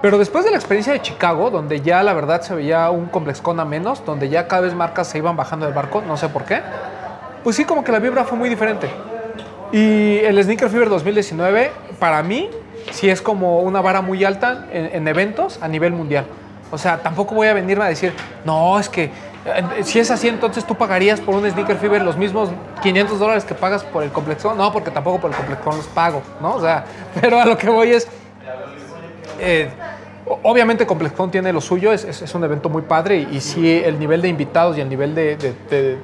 Pero después de la experiencia de Chicago, donde ya la verdad se veía un ComplexCon a menos, donde ya cada vez marcas se iban bajando del barco, no sé por qué, pues sí, como que la vibra fue muy diferente. Y el Sneaker Fever 2019, para mí, sí es como una vara muy alta en, eventos a nivel mundial. O sea, tampoco voy a venirme a decir, no, es que si es así, entonces tú pagarías por un Sneaker Fever los mismos 500 dólares que pagas por el ComplexCon. No, porque tampoco por el ComplexCon los pago, ¿no? O sea, pero a lo que voy es eh, obviamente ComplexCon tiene lo suyo, es, un evento muy padre y, sí el nivel de invitados y el nivel de,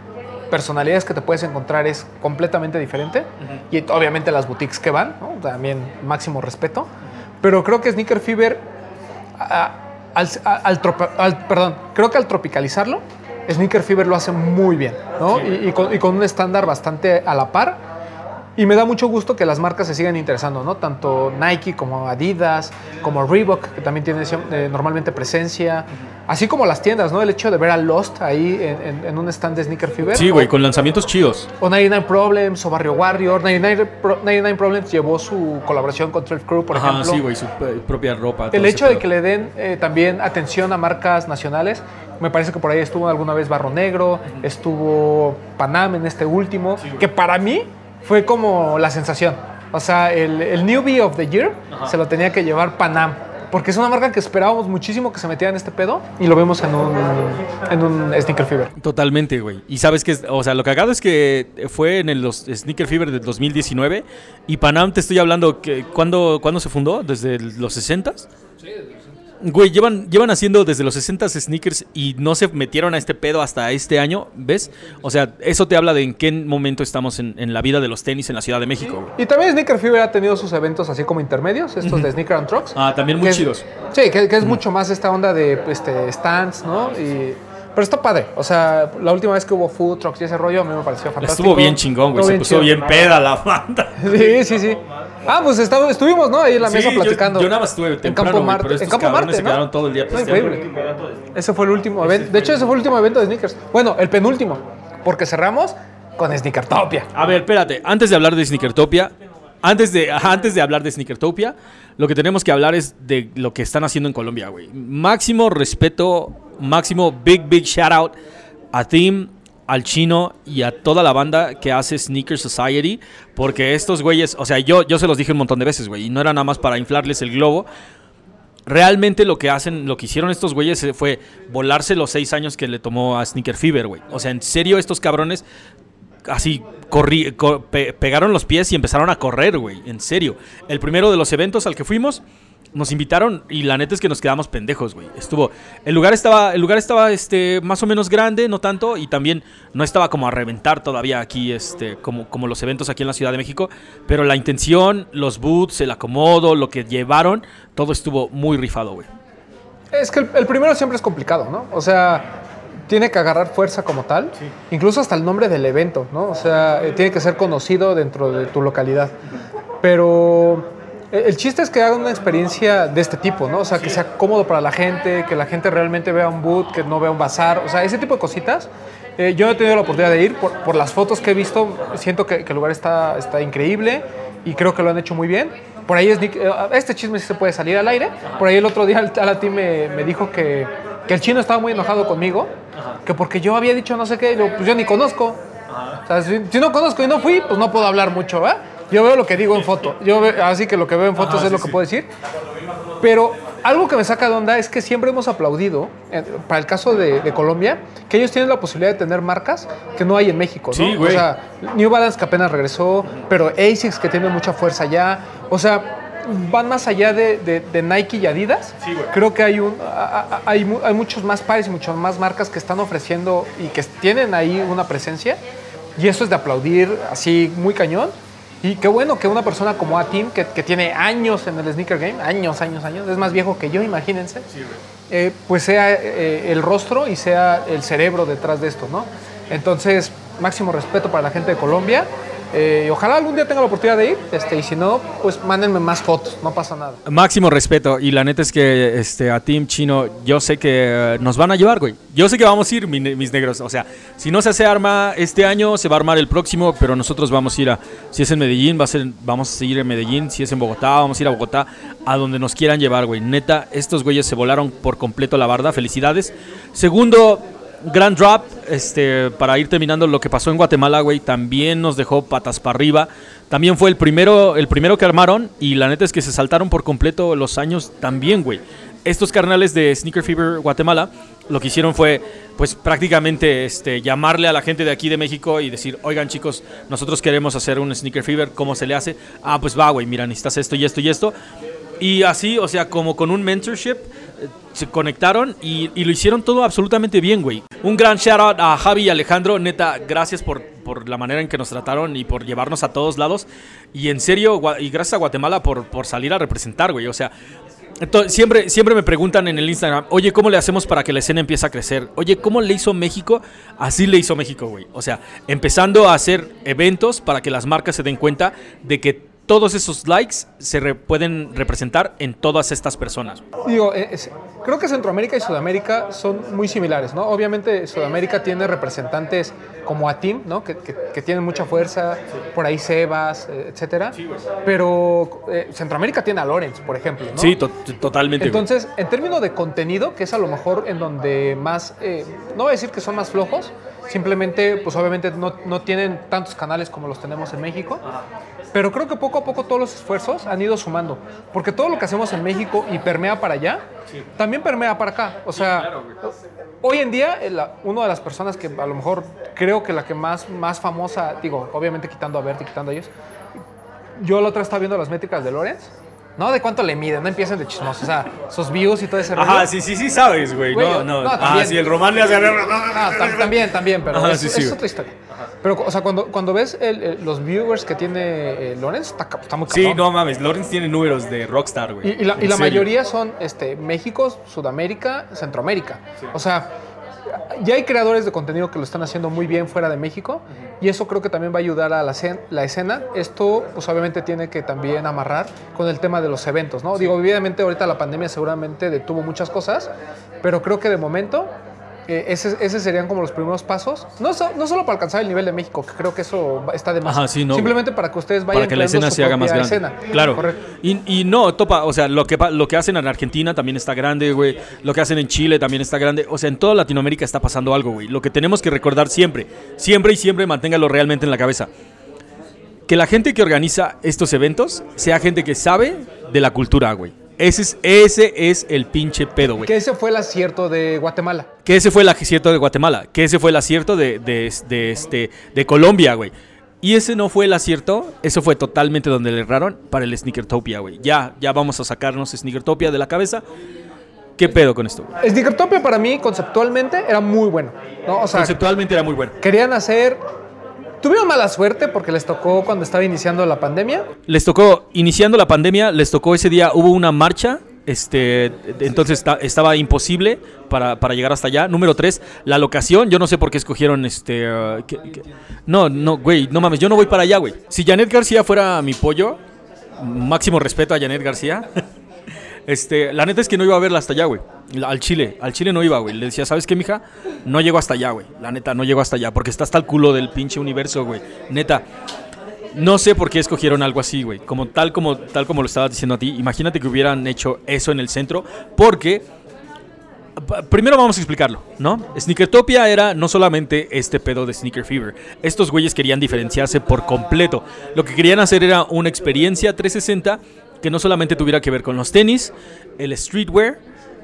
personalidades que te puedes encontrar es completamente diferente. Y obviamente las boutiques que van, también máximo respeto. Pero creo que Sneaker Fever, al, perdón, creo que al tropicalizarlo, Sneaker Fever lo hace muy bien, y, y con un estándar bastante a la par y me da mucho gusto que las marcas se sigan interesando, ¿no? Tanto Nike como Adidas, como Reebok, que también tiene eh, normalmente presencia, así como las tiendas, ¿no? El hecho de ver a Lost ahí en, un stand de Sneaker Fever. Sí, güey, con lanzamientos chidos. O 99 Problems, o Barrio Warrior. 99, Problems llevó su colaboración con Trail Crew, por ejemplo. sí, güey, su eh, propia ropa. El hecho de que le den eh, también atención a marcas nacionales, me parece que por ahí estuvo alguna vez Barro Negro, estuvo Panam en este último, que para mí fue como la sensación. O sea, el, el Newbie of the Year se lo tenía que llevar Panam. Porque es una marca que esperábamos muchísimo que se metiera en este pedo y lo vemos en un, en un Sneaker Fever. Totalmente, güey. Y sabes que, o sea, lo cagado es que fue en el, los Sneaker Fever del 2019 y Panam te estoy hablando, que ¿cuándo, ¿cuándo se fundó? ¿Desde los 60s? Sí, desde los 60 Güey, llevan, llevan haciendo desde los 60 sneakers y no se metieron a este pedo hasta este año, ¿ves? O sea, eso te habla de en qué momento estamos en, en la vida de los tenis en la Ciudad de México. güey. Y también Sneaker Fever ha tenido sus eventos así como intermedios, estos de Sneaker and Trucks. Ah, también muy chidos. Sí, que, que es mucho más esta onda de este, stands, ¿no? Y, pero está padre. O sea, la última vez que hubo food trucks y ese rollo a mí me pareció fantástico. Estuvo bien chingón, güey. Se puso chido. bien peda la banda. Sí, sí, sí. Ah, pues estuvimos, ¿no? Ahí en la mesa Sí, platicando. Yo, nada más estuve en temprano, Campo güey, Marte. pero En Campo Marte, se ¿no? quedaron todo el día No, increíble. Ese fue el último evento. De hecho, ese fue el último evento de sneakers. Bueno, el penúltimo. Porque cerramos con Sneakertopia. A ver, espérate. Antes de hablar de Sneakertopia, antes de, antes de hablar de Sneakertopia, lo que tenemos que hablar es de lo que están haciendo en Colombia, güey. Máximo respeto, máximo big, big shout out a Tim, al chino y a toda la banda que hace Sneaker Society. Porque estos güeyes, o sea, yo, yo se los dije un montón de veces, güey. Y no era nada más para inflarles el globo. Realmente lo que hacen, lo que hicieron estos güeyes eh, fue volarse los seis años que le tomó a Sneaker Fever, güey. O sea, en serio, estos cabrones así corrí, co- pe- pegaron los pies y empezaron a correr, güey. En serio. El primero de los eventos al que fuimos, nos invitaron y la neta es que nos quedamos pendejos, güey. Estuvo. El lugar estaba, el lugar estaba este, más o menos grande, no tanto, y también no estaba como a reventar todavía aquí, este, como, como los eventos aquí en la Ciudad de México. Pero la intención, los boots, el acomodo, lo que llevaron, todo estuvo muy rifado, güey. Es que el, el primero siempre es complicado, ¿no? O sea, tiene que agarrar fuerza como tal, incluso hasta el nombre del evento, ¿no? O sea, eh, tiene que ser conocido dentro de tu localidad. Pero el chiste es que hagan una experiencia de este tipo, ¿no? O sea, que sea cómodo para la gente, que la gente realmente vea un boot, que no vea un bazar, o sea, ese tipo de cositas. Eh, yo no he tenido la oportunidad de ir, por, por las fotos que he visto, siento que, que el lugar está, está increíble y creo que lo han hecho muy bien. Por ahí es, eh, este chisme sí se puede salir al aire. Por ahí el otro día Alati me, me dijo que, que el chino estaba muy enojado conmigo, que porque yo había dicho no sé qué, y digo, pues yo ni conozco. O sea, si, si no conozco y no fui, pues no puedo hablar mucho, ¿verdad? Yo veo lo que digo en foto. Yo ve- así que lo que veo en fotos es lo que puedo decir. Pero algo que me saca de onda es que siempre hemos aplaudido, eh, para el caso de, de Colombia, que ellos tienen la posibilidad de tener marcas que no hay en México, ¿no? Sí, güey. O sea, New Balance que apenas regresó, pero ASICS que tiene mucha fuerza ya. O sea, van más allá de, de- de Nike y Adidas. Creo que hay, un, hay, hay muchos más pares y muchas más marcas que están ofreciendo y que tienen ahí una presencia. Y eso es de aplaudir así muy cañón. Y qué bueno que una persona como Atim, que, que tiene años en el sneaker game, años, años, años, es más viejo que yo, imagínense, eh, pues sea eh, el rostro y sea el cerebro detrás de esto, ¿no? Entonces, máximo respeto para la gente de Colombia. Eh, ojalá algún día tenga la oportunidad de ir, este, y si no, pues mándenme más fotos, no pasa nada. Máximo respeto. Y la neta es que este, a Team Chino, yo sé que eh, nos van a llevar, güey. Yo sé que vamos a ir, mis negros. O sea, si no se hace arma este año, se va a armar el próximo, pero nosotros vamos a ir a. Si es en Medellín, va a ser, vamos a seguir en Medellín. Si es en Bogotá, vamos a ir a Bogotá, a donde nos quieran llevar, güey. Neta, estos güeyes se volaron por completo la barda. Felicidades. Segundo. Grand drop, este, para ir terminando lo que pasó en Guatemala, güey, también nos dejó patas para arriba. También fue el primero, el primero que armaron y la neta es que se saltaron por completo los años también, güey. Estos carnales de Sneaker Fever Guatemala lo que hicieron fue, pues prácticamente, este, llamarle a la gente de aquí de México y decir, oigan chicos, nosotros queremos hacer un Sneaker Fever, ¿cómo se le hace? Ah, pues va, güey, mira, necesitas esto y esto y esto. Y así, o sea, como con un mentorship, se conectaron y, lo hicieron todo absolutamente bien, güey. Un gran shout out a Javi y Alejandro, neta, gracias por, por la manera en que nos trataron y por llevarnos a todos lados. Y en serio, y gracias a Guatemala por, por salir a representar, güey. O sea, siempre, siempre me preguntan en el Instagram, oye, ¿cómo le hacemos para que la escena empiece a crecer? Oye, ¿cómo le hizo México? Así le hizo México, güey. O sea, empezando a hacer eventos para que las marcas se den cuenta de que todos esos likes se re- pueden representar en todas estas personas. Digo, eh, es- creo que Centroamérica y Sudamérica son muy similares, ¿no? Obviamente Sudamérica tiene representantes como Atim, ¿no? Que, que- que tienen mucha fuerza, por ahí Sebas, eh, etcétera. Pero eh, Centroamérica tiene a Lorenz, por ejemplo, ¿no? Sí, to- totalmente. Entonces, en términos de contenido, que es a lo mejor en donde más, eh, no voy a decir que son más flojos, simplemente, pues obviamente no, no tienen tantos canales como los tenemos en México, pero creo que poco a poco todos los esfuerzos han ido sumando, porque todo lo que hacemos en México y permea para allá, también permea para acá. O sea, hoy en día, eh, una de las personas que a lo mejor creo que la que más, más famosa, digo, obviamente quitando a Berti, quitando a ellos, yo la otra estaba viendo las métricas de Lorenz No de cuánto le miden, no empiecen de chismosos. O sea, sus views y todo ese rollo. Ajá, sí, sí, sí sabes, güey. No, no, no. Ah, sí, el Román le hace... Ah, tam- también, también, pero Ajá, es, sí, sí, es güey. otra historia. Pero, o sea, cuando, cuando ves el- el- los viewers que tiene eh, Lorenz, está, muy Sí, cabrón. no mames, Lawrence tiene números de Rockstar, güey. Y, y la, y mayoría son este, México, Sudamérica, Centroamérica. O sea, ya hay creadores de contenido que lo están haciendo muy bien fuera de México y eso creo que también va a ayudar a la, cen- la escena. Esto, pues obviamente tiene que también amarrar con el tema de los eventos, ¿no? Digo, obviamente ahorita la pandemia seguramente detuvo muchas cosas, pero creo que de momento eh, ese, ese serían como los primeros pasos. No, so- no solo para alcanzar el nivel de México, que creo que eso está de más. Ajá, sí, no, Simplemente para que ustedes vayan para que la escena se haga más grande. escena. Claro. Y, y no, topa, o sea, lo que, lo que hacen en Argentina también está grande, güey. Lo que hacen en Chile también está grande. O sea, en toda Latinoamérica está pasando algo, güey. Lo que tenemos que recordar siempre, siempre y siempre, manténgalo realmente en la cabeza. Que la gente que organiza estos eventos sea gente que sabe de la cultura, güey. Ese es, ese es el pinche pedo, güey. Que ese fue el acierto de Guatemala. Que ese fue el acierto de Guatemala. Que ese fue el acierto de, de, de, este, de Colombia, güey. Y ese no fue el acierto, eso fue totalmente donde le erraron para el Sneakertopia, güey. Ya, ya vamos a sacarnos Sneakertopia de la cabeza. ¿Qué pedo con esto? güey? Sneakertopia para mí conceptualmente era muy bueno. ¿no? O sea, Conceptualmente era muy bueno. querían hacer... Tuvieron mala suerte porque les tocó cuando estaba iniciando la pandemia. Les tocó, iniciando la pandemia, les tocó ese día, hubo una marcha. Este, entonces esta- estaba imposible para, para llegar hasta allá. Número tres, la locación. Yo no sé por qué escogieron este. uh, no, no, güey, no mames, yo no voy para allá, güey. Si Janet García fuera mi pollo, máximo respeto a Janet García. Este, la neta es que no iba a verla hasta allá, güey. Al Chile, al Chile no iba, güey. Le decía, ¿sabes qué, mija? No llego hasta allá, güey. La neta, no llego hasta allá. Porque está hasta el culo del pinche universo, güey. Neta. No sé por qué escogieron algo así, güey. Como tal como tal como lo estabas diciendo a ti. Imagínate que hubieran hecho eso en el centro. Porque. Primero vamos a explicarlo, ¿no? Sneakertopia era no solamente este pedo de Sneaker Fever. Estos güeyes querían diferenciarse por completo. Lo que querían hacer era una experiencia 360 que no solamente tuviera que ver con los tenis, el streetwear,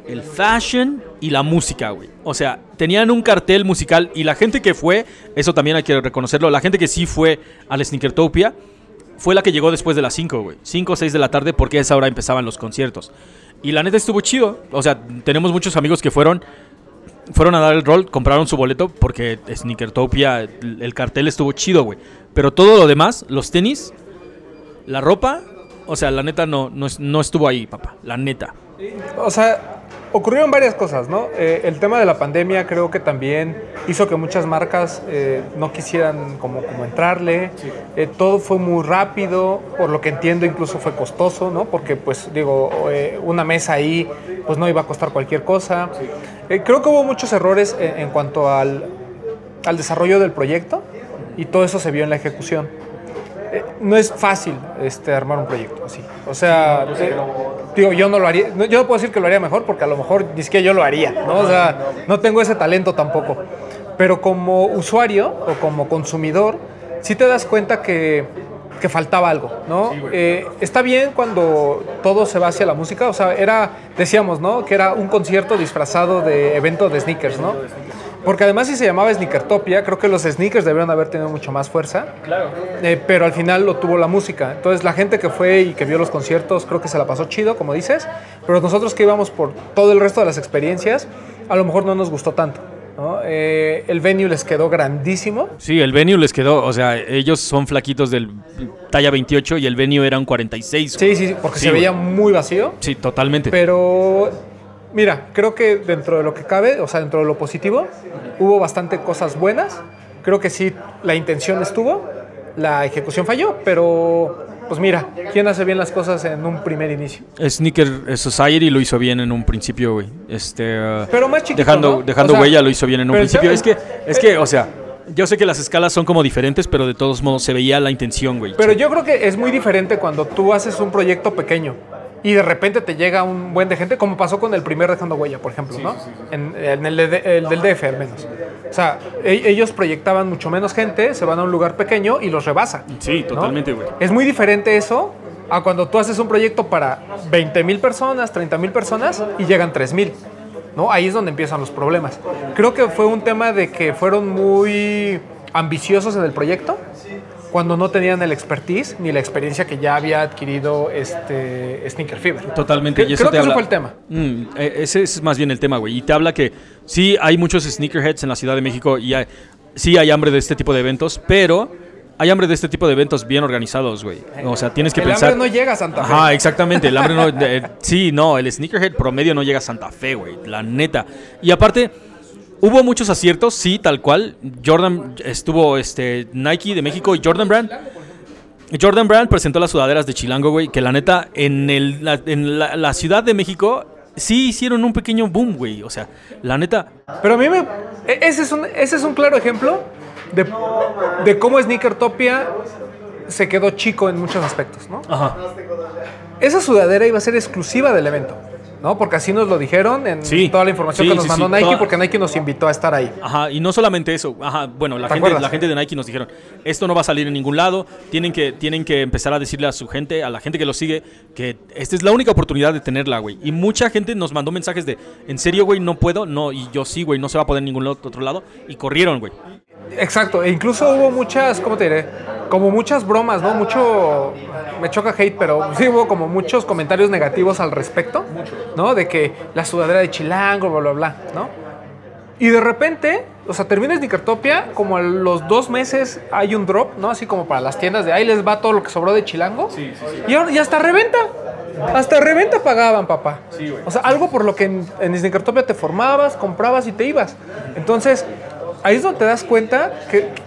el fashion y la música, güey. O sea, tenían un cartel musical y la gente que fue, eso también hay que reconocerlo, la gente que sí fue al Sneakertopia fue la que llegó después de las 5, güey. 5 o 6 de la tarde porque a esa hora empezaban los conciertos. Y la neta estuvo chido. O sea, tenemos muchos amigos que fueron fueron a dar el rol, compraron su boleto porque Sneakertopia, el el cartel estuvo chido, güey. Pero todo lo demás, los tenis, la ropa, o sea, la neta no, no, no estuvo ahí, papá. La neta. O sea, ocurrieron varias cosas, ¿no? Eh, el tema de la pandemia creo que también hizo que muchas marcas eh, no quisieran como, como entrarle. Eh, todo fue muy rápido, por lo que entiendo incluso fue costoso, ¿no? Porque pues digo, eh, una mesa ahí pues no iba a costar cualquier cosa. Creo que hubo muchos errores en, en cuanto al, al desarrollo del proyecto y todo eso se vio en la ejecución. Eh, no es fácil este, armar un proyecto así. O sea, eh, digo, yo no lo haría, no, yo no puedo decir que lo haría mejor porque a lo mejor ni siquiera yo lo haría, ¿no? O sea, no tengo ese talento tampoco. Pero como usuario o como consumidor, sí te das cuenta que, que faltaba algo, ¿no? Eh, está bien cuando todo se va hacia la música, o sea, era, decíamos, ¿no? Que era un concierto disfrazado de evento de sneakers, ¿no? Porque además si se llamaba Sneakertopia, creo que los sneakers debieron haber tenido mucho más fuerza. Claro. Eh, pero al final lo tuvo la música. Entonces la gente que fue y que vio los conciertos creo que se la pasó chido, como dices. Pero nosotros que íbamos por todo el resto de las experiencias, a lo mejor no nos gustó tanto. ¿no? Eh, el venue les quedó grandísimo. Sí, el venue les quedó, o sea, ellos son flaquitos del talla 28 y el venue era un 46. güey. Sí, sí, porque Sí, se veía muy vacío. Sí, totalmente. Pero mira, creo que dentro de lo que cabe, o sea, dentro de lo positivo, hubo bastante cosas buenas. Creo que sí, la intención estuvo, la ejecución falló, pero pues mira, ¿quién hace bien las cosas en un primer inicio? Sneaker Society lo hizo bien en un principio, güey. Este, uh, Pero más chiquito, dejando, ¿no? dejando O sea, huella lo hizo bien en un principio. Es que, es que, o sea, yo sé que las escalas son como diferentes, pero de todos modos se veía la intención, güey. Pero yo creo que es muy diferente cuando tú haces un proyecto pequeño y de repente te llega un buen de gente, como pasó con el primer Dejando Huella, por ejemplo, ¿no? En, en el, de- el del DF al menos. O sea, e- ellos proyectaban mucho menos gente, se van a un lugar pequeño y los rebasa. Sí, ¿no? totalmente, güey. Es muy diferente eso a cuando tú haces un proyecto para 20 mil personas, 30 mil personas y llegan 3 mil. ¿no? Ahí es donde empiezan los problemas. Creo que fue un tema de que fueron muy ambiciosos en el proyecto cuando no tenían el expertise ni la experiencia que ya había adquirido este Sneaker Fever. Totalmente. Y eso creo te que ese habla- fue el tema. Mm, e- ese es más bien el tema, güey. Y te habla que sí hay muchos sneakerheads en la Ciudad de México y hay- sí hay hambre de este tipo de eventos, pero hay hambre de este tipo de eventos bien organizados, güey. O sea, tienes que el pensar. hambre no llega a Santa Fe. Ajá, exactamente. El hambre no. de- sí, no, el sneakerhead promedio no llega a Santa Fe, güey. La neta. Y aparte, hubo muchos aciertos, sí, tal cual. Jordan estuvo este, Nike de México y Jordan Brand. Jordan Brand presentó las sudaderas de Chilango, güey, que la neta, en, el, la, en la, la Ciudad de México sí hicieron un pequeño boom, güey. O sea, la neta, Pero a mí me. e- Ese es un, ese es un claro ejemplo de, de cómo Sneakertopia se quedó chico en muchos aspectos, ¿no? ajá. Esa sudadera iba a ser exclusiva del evento, ¿no? Porque así nos lo dijeron en Sí. toda la información Sí, que nos sí, mandó Nike, toda- porque Nike nos invitó a estar ahí. Ajá, y no solamente eso, ajá, bueno, la ¿Te gente, acuerdas? la gente de Nike nos dijeron, esto no va a salir en ningún lado, tienen que, tienen que empezar a decirle a su gente, a la gente que lo sigue, que esta es la única oportunidad de tenerla, güey. Y mucha gente nos mandó mensajes de, en serio, güey, no puedo, no, y yo sí, güey, no se va a poder en ningún otro lado, y corrieron, güey. Exacto, e incluso hubo muchas, ¿cómo te diré? Como muchas bromas, ¿no? Mucho, me choca hate, pero sí hubo como muchos comentarios negativos al respecto, ¿no? De que la sudadera de Chilango, bla, bla, bla, ¿no? Y de repente, o sea, termina Sneakertopia, como a los dos meses hay un drop, ¿no? Así como para las tiendas de ahí les va todo lo que sobró de Chilango. Y, ahora- y hasta reventa. Hasta reventa pagaban, papá. O sea, algo por lo que en, en Sneakertopia te formabas, comprabas y te ibas. Entonces, ahí es donde te das cuenta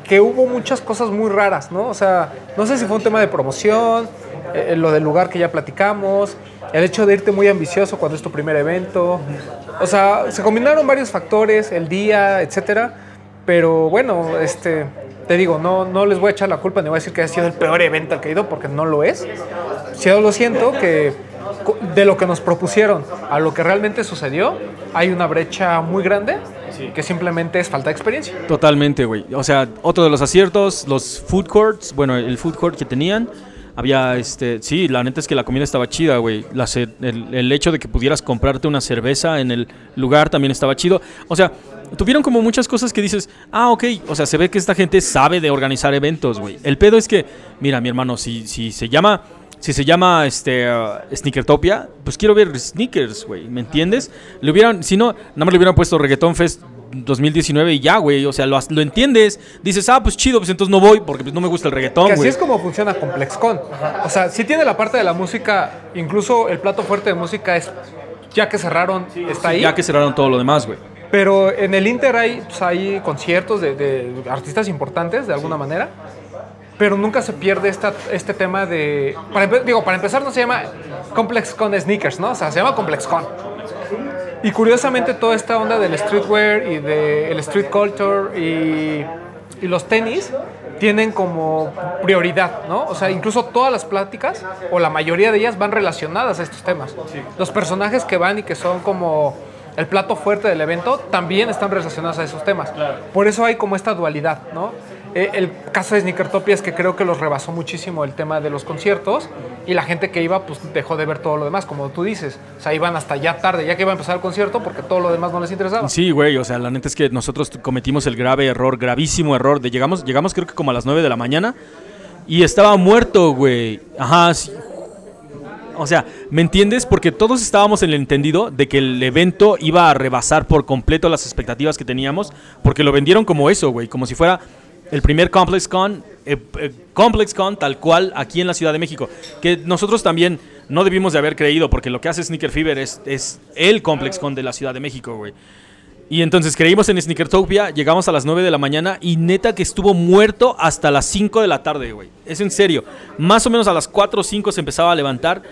que, hubo muchas cosas muy raras, ¿no? O sea, no sé si fue un tema de promoción, eh, lo del lugar que ya platicamos, el hecho de irte muy ambicioso cuando es tu primer evento. O sea, se combinaron varios factores, el día, etcétera. Pero bueno, este, te digo, no, no les voy a echar la culpa ni voy a decir que ha sido el peor evento al que he ido porque no lo es. Sí lo siento que de lo que nos propusieron a lo que realmente sucedió, hay una brecha muy grande que simplemente es falta de experiencia. Totalmente, güey. O sea, otro de los aciertos, los food courts, bueno, el food court que tenían, había, este, sí, la neta es que la comida estaba chida, güey. El, el hecho de que pudieras comprarte una cerveza en el lugar también estaba chido. O sea, tuvieron como muchas cosas que dices, ah, ok, o sea, se ve que esta gente sabe de organizar eventos, güey. El pedo es que, mira, mi hermano, si, si se llama... Si se llama este uh, Sneakertopia, pues quiero ver sneakers, güey, ¿me entiendes? Le hubieran, si no, nada más le hubieran puesto Reggaeton Fest 2019 y ya, güey, o sea, lo, lo entiendes. Dices, ah, pues chido, pues entonces no voy porque pues no me gusta el reggaetón, Que así güey. es como funciona ComplexCon. O sea, sí tiene la parte de la música, incluso el plato fuerte de música es, ya que cerraron, está ahí. Ya que cerraron todo lo demás, güey. Pero en el Inter hay, pues, hay conciertos de, de artistas importantes, de alguna manera. Pero nunca se pierde esta, este tema de... Para, digo, para empezar no se llama ComplexCon Sneakers, ¿no? O sea, se llama ComplexCon. Y curiosamente toda esta onda del streetwear y del street culture y, y los tenis tienen como prioridad, ¿no? O sea, incluso todas las pláticas, o la mayoría de ellas, van relacionadas a estos temas. Los personajes que van y que son como el plato fuerte del evento también están relacionados a esos temas. Por eso hay como esta dualidad, ¿no? Eh, el caso de Sneakertopia es que creo que los rebasó muchísimo el tema de los conciertos y la gente que iba pues dejó de ver todo lo demás, como tú dices. O sea, iban hasta ya tarde, ya que iba a empezar el concierto porque todo lo demás no les interesaba. Sí, güey, o sea, la neta es que nosotros cometimos el grave error, gravísimo error, de llegamos, llegamos creo que como a las 9 de la mañana y estaba muerto, güey. Ajá, sí. O sea, ¿me entiendes? Porque todos estábamos en el entendido de que el evento iba a rebasar por completo las expectativas que teníamos, porque lo vendieron como eso, güey, como si fuera el primer ComplexCon, eh, eh, ComplexCon tal cual aquí en la Ciudad de México, que nosotros también no debimos de haber creído, porque lo que hace Sneaker Fever es, el ComplexCon de la Ciudad de México, güey. Y entonces creímos en Sneakertopia, llegamos a las 9 de la mañana y neta que estuvo muerto hasta las 5 de la tarde, güey. Es en serio. Más o menos a las 4 o 5 se empezaba a levantar.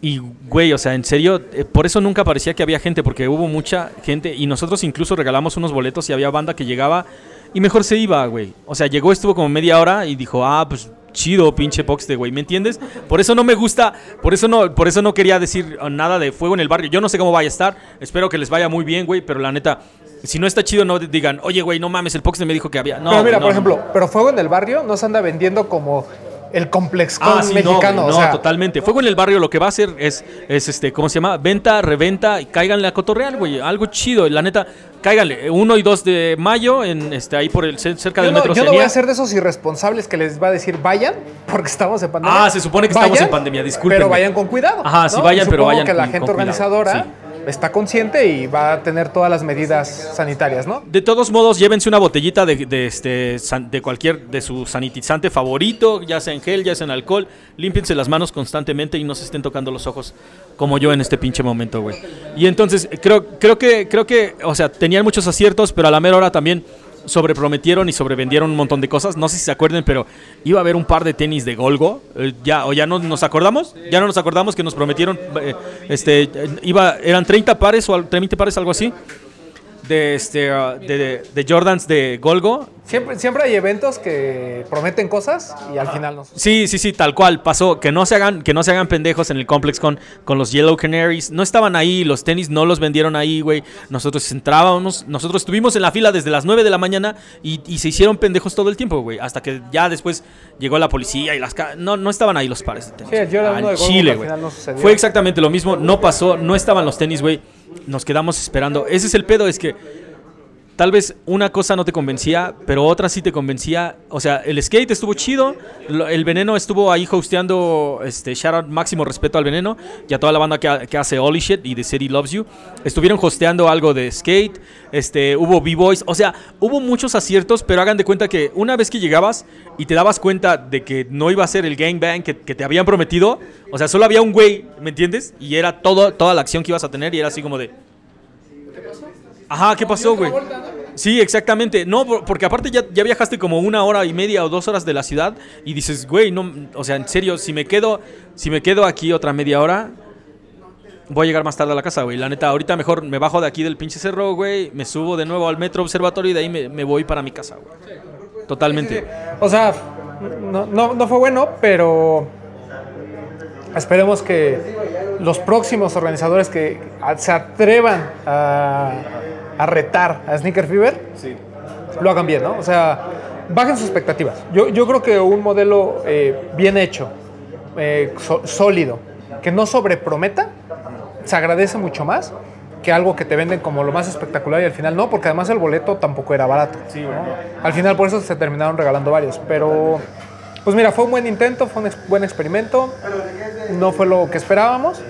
Y, güey, o sea, en serio, eh, por eso nunca parecía que había gente, porque hubo mucha gente y nosotros incluso regalamos unos boletos y había banda que llegaba y mejor se iba, güey. O sea, llegó, estuvo como media hora y dijo, ah, pues chido, pinche Poxte, güey, ¿me entiendes? Por eso no me gusta, por eso no, por eso no quería decir uh, nada de fuego en el barrio. Yo no sé cómo vaya a estar, espero que les vaya muy bien, güey, pero la neta, si no está chido, no digan, oye, güey, no mames, el Poxte me dijo que había. No, pero mira, no, por ejemplo, pero Fuego en el Barrio no se anda vendiendo como el complex Ah, sí, no, mexicano. o no, sea, totalmente. Fuego en el barrio lo que va a hacer es, es este, ¿cómo se llama? Venta, reventa y cáiganle a cotorreal, güey. Algo chido. La neta, cáiganle. 1 y 2 de mayo, en este, ahí por el ce- cerca Yo del no, metro yo no voy a ser de esos irresponsables que les va a decir vayan, porque estamos en pandemia. Ah, se supone que estamos en pandemia, discúlpenme. Pero vayan con cuidado. Ajá, sí, vayan, pero vayan que la gente cuidado, organizadora sí. Está consciente y va a tener todas las medidas sanitarias, ¿no? De todos modos, llévense una botellita de, este, de cualquier, de su sanitizante favorito, ya sea en gel, ya sea en alcohol. Límpiense las manos constantemente y no se estén tocando los ojos como yo en este pinche momento, güey. Y entonces, creo, creo que, creo que, o sea, tenían muchos aciertos, pero a la mera hora también sobreprometieron y sobrevendieron un montón de cosas. No sé si se acuerden, pero iba a haber un par de tenis de Golgo. Eh, ya, o ya no nos acordamos, ya no nos acordamos que nos prometieron, eh, este, iba, eran 30 pares o al- 30 pares, algo así. De, este, ah, de, de- Jordans de Golgo. Siempre, siempre hay eventos que prometen cosas y al final no. Sí, sí, sí, tal cual pasó. Que no se hagan, que no se hagan pendejos en el complex con, con los Yellow Canaries. No estaban ahí, los tenis no los vendieron ahí, güey. Nosotros entrábamos, nosotros estuvimos en la fila desde las 9 de la mañana y, y se hicieron pendejos todo el tiempo, güey. Hasta que ya después llegó la policía y las no, no estaban ahí los pares de tenis. Sí, el Jordan uno de en Golgo Chile, güey. no. Fue exactamente lo mismo, no pasó, no estaban los tenis, güey. Nos quedamos esperando. Ese es el pedo, es que Tal vez una cosa no te convencía, pero otra sí te convencía. O sea, el skate estuvo chido. El veneno estuvo ahí hosteando. Este, shout out, máximo respeto al veneno. Y a toda la banda que, que hace Holy Shit y The City Loves You. Estuvieron hosteando algo de skate. Este, hubo B-Boys. O sea, hubo muchos aciertos, pero hagan de cuenta que una vez que llegabas y te dabas cuenta de que no iba a ser el gangbang que, que te habían prometido. O sea, solo había un güey, ¿me entiendes? Y era todo, toda la acción que ibas a tener y era así como de. Ajá, ¿qué pasó, güey? Sí, exactamente. No, por- porque aparte ya, ya viajaste como una hora y media o dos horas de la ciudad y dices, güey, no, o sea, en serio, si me quedo, si me quedo aquí otra media hora, voy a llegar más tarde a la casa, güey. La neta, ahorita mejor me bajo de aquí del pinche cerro, güey, me subo de nuevo al metro observatorio y de ahí me, me voy para mi casa, güey. Totalmente. O sea, no, no, no fue bueno, pero esperemos que los próximos organizadores que se atrevan a, a retar a Sneaker Fever lo hagan bien, ¿no? O sea, bajen sus expectativas. Yo, yo creo que un modelo eh, bien hecho, eh, so- sólido, que no sobreprometa, se agradece mucho más que algo que te venden como lo más espectacular y al final no, porque además el boleto tampoco era barato. ¿no? Al final por eso se terminaron regalando varios, pero pues mira, fue un buen intento, fue un buen experimento, no fue lo que esperábamos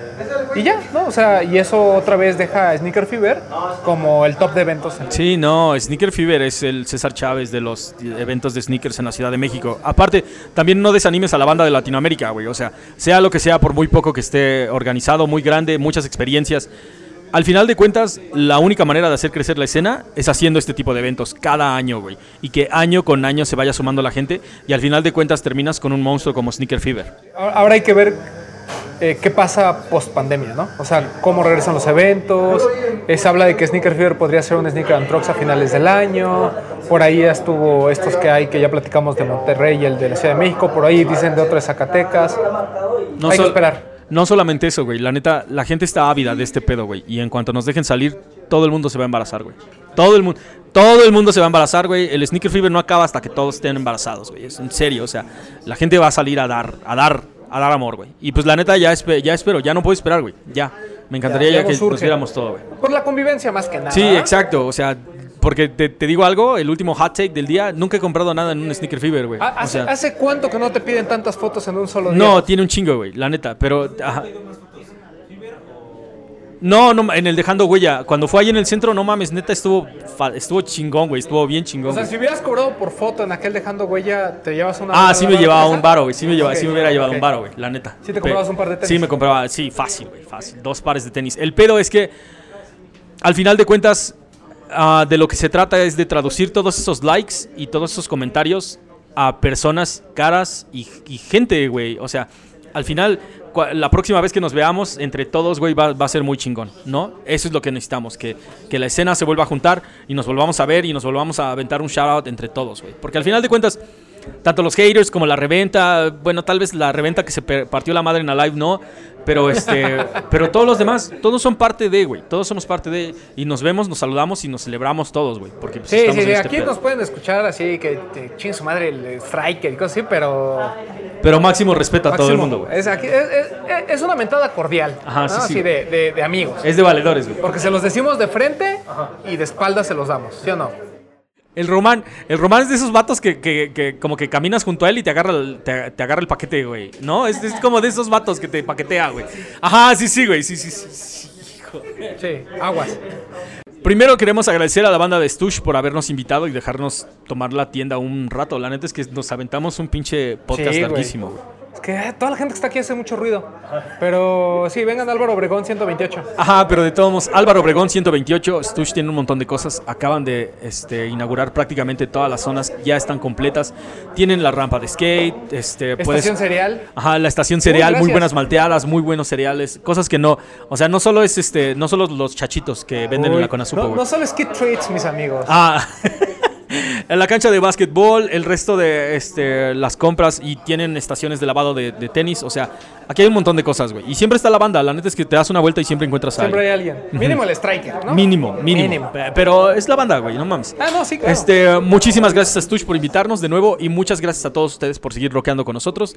y ya, ¿no? O sea, y eso otra vez deja a Sneaker Fever como el top de eventos. en- Sí, no, Sneaker Fever es el César Chávez de los eventos de sneakers en la Ciudad de México. Aparte, también no desanimes a la banda de Latinoamérica, güey. O sea, sea lo que sea, por muy poco que esté organizado, muy grande, muchas experiencias. Al final de cuentas, la única manera de hacer crecer la escena es haciendo este tipo de eventos cada año, güey. Y que año con año se vaya sumando la gente y al final de cuentas terminas con un monstruo como Sneaker Fever. Ahora hay que ver eh, qué pasa post pandemia, ¿no? O sea, cómo regresan los eventos. Eh, se habla de que Sneaker Fever podría ser un Sneaker and Trucks a finales del año. Por ahí estuvo estos que hay, que ya platicamos de Monterrey y el de la Ciudad de México. Por ahí dicen de otro de Zacatecas. No hay que esperar. No solamente eso, güey. La neta, la gente está ávida de este pedo, güey. Y en cuanto nos dejen salir, todo el mundo se va a embarazar, güey. Todo el mundo, todo el mundo se va a embarazar, güey. El sneaker fever no acaba hasta que todos estén embarazados, güey. Es en serio, o sea, la gente va a salir a dar, a dar, a dar amor, güey. Y pues la neta ya, espe- ya espero, ya no puedo esperar, güey. Ya. Me encantaría Ya, que nos urge. nos viéramos todo, güey. Por la convivencia más que nada. Sí, exacto. O sea, porque te, te digo algo, el último hot take del día, nunca he comprado nada en un sneaker fever, güey. Ah, O ¿Hace, sea, hace cuánto que no te piden tantas fotos en un solo día? no, tiene un chingo, güey, la neta, pero... ajá. No, no, en el dejando huella. Cuando fue ahí en el centro, no mames, neta estuvo, estuvo chingón, güey, estuvo bien chingón. O sea, güey. si hubieras cobrado por foto en aquel dejando huella, te llevas una. Ah, sí me llevaba un baro, güey. Sí me, llevaba, sí me hubiera llevado un baro, güey, la neta. Sí te comprabas un par de tenis. Sí, me compraba, sí, fácil, güey, fácil. Dos pares de tenis. El pedo es que, al final de cuentas, ah, de lo que se trata es de traducir todos esos likes y todos esos comentarios a personas, caras y, gente, güey. O sea, al final, la próxima vez que nos veamos, entre todos, güey, va, a ser muy chingón, ¿no? Eso es lo que necesitamos, que, que la escena se vuelva a juntar y nos volvamos a ver y nos volvamos a aventar un shout out entre todos, güey. Porque al final de cuentas, tanto los haters como la reventa, bueno, tal vez la reventa que se partió la madre en la live, no, pero este, pero todos los demás, todos son parte de, güey, todos somos parte de, y nos vemos, nos saludamos y nos celebramos todos, güey, porque pues, Sí, estamos sí, en sí. este Aquí pedo. nos pueden escuchar así que te chingue su madre el striker y cosas así, pero Pero máximo respeto a todo el mundo, güey. Es, aquí- es, es- es una mentada cordial. Ajá, ¿no? sí, sí, Así de- de amigos. Es de valedores, güey. Porque se los decimos de frente y de espaldas se los damos, ¿sí o no? El Román, el Román es de esos vatos que, que- que como que caminas junto a él y te agarra el, te, te agarra el paquete, güey. ¿No? Es, es como de esos vatos que te paquetea, güey. Ajá, sí, sí, güey. Sí, sí, sí. sí, hijo. Sí, aguas. Primero queremos agradecer a la banda de Stush por habernos invitado y dejarnos tomar la tienda un rato. La neta es que nos aventamos un pinche podcast Sí, larguísimo, güey. Es que eh, toda la gente que está aquí hace mucho ruido. Pero sí, vengan Álvaro Obregón 128. Ajá, pero de todos modos, Álvaro Obregón 128, Stush tiene un montón de cosas. Acaban de este, inaugurar prácticamente todas las zonas, ya están completas. Tienen la rampa de skate, este, puedes- Estación cereal. Ajá, la estación cereal, muy buenas malteadas, muy buenos cereales, cosas que no, o sea, no solo es este, no solo los chachitos que venden en la Conasupo, no, no solo es Kid Treats, mis amigos. Ah, en la cancha de básquetbol, el resto de este, las compras y tienen estaciones de lavado de, de tenis, o sea, aquí hay un montón de cosas, güey. Y siempre está la banda, la neta es que te das una vuelta y siempre encuentras a Siempre alguien. hay alguien. Mínimo el striker, ¿no? Mínimo, mínimo, Mínimo. Pe- Pero es la banda, güey, no mames. Ah, no, sí, claro. Este, muchísimas gracias a Stush por invitarnos de nuevo y muchas gracias a todos ustedes por seguir rockeando con nosotros.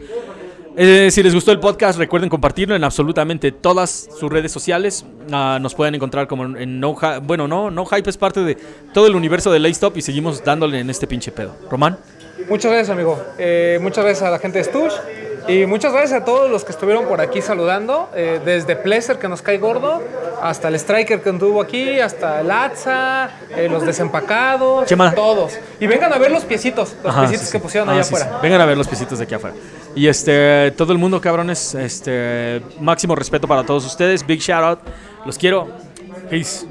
Eh, si les gustó el podcast, recuerden compartirlo en absolutamente todas sus redes sociales. Ah, nos pueden encontrar como en No Hype. Bueno, no, No Hype es parte de todo el universo de Laystop y seguimos dándole en este pinche pedo. Román, Muchas gracias, amigo. Eh, muchas gracias a la gente de Stush. Y muchas gracias a todos los que estuvieron por aquí saludando. eh, desde Pleasure, que nos cae gordo, hasta el Striker que anduvo aquí, hasta el Atza, eh, los desempacados, Chema. todos. Y vengan a ver los piecitos, los Ajá, piecitos sí, que pusieron Ah, allá sí, sí. afuera. Vengan a ver los piecitos de aquí afuera. Y este, todo el mundo, cabrones, este, máximo respeto para todos ustedes. Big shout out. Los quiero. Peace.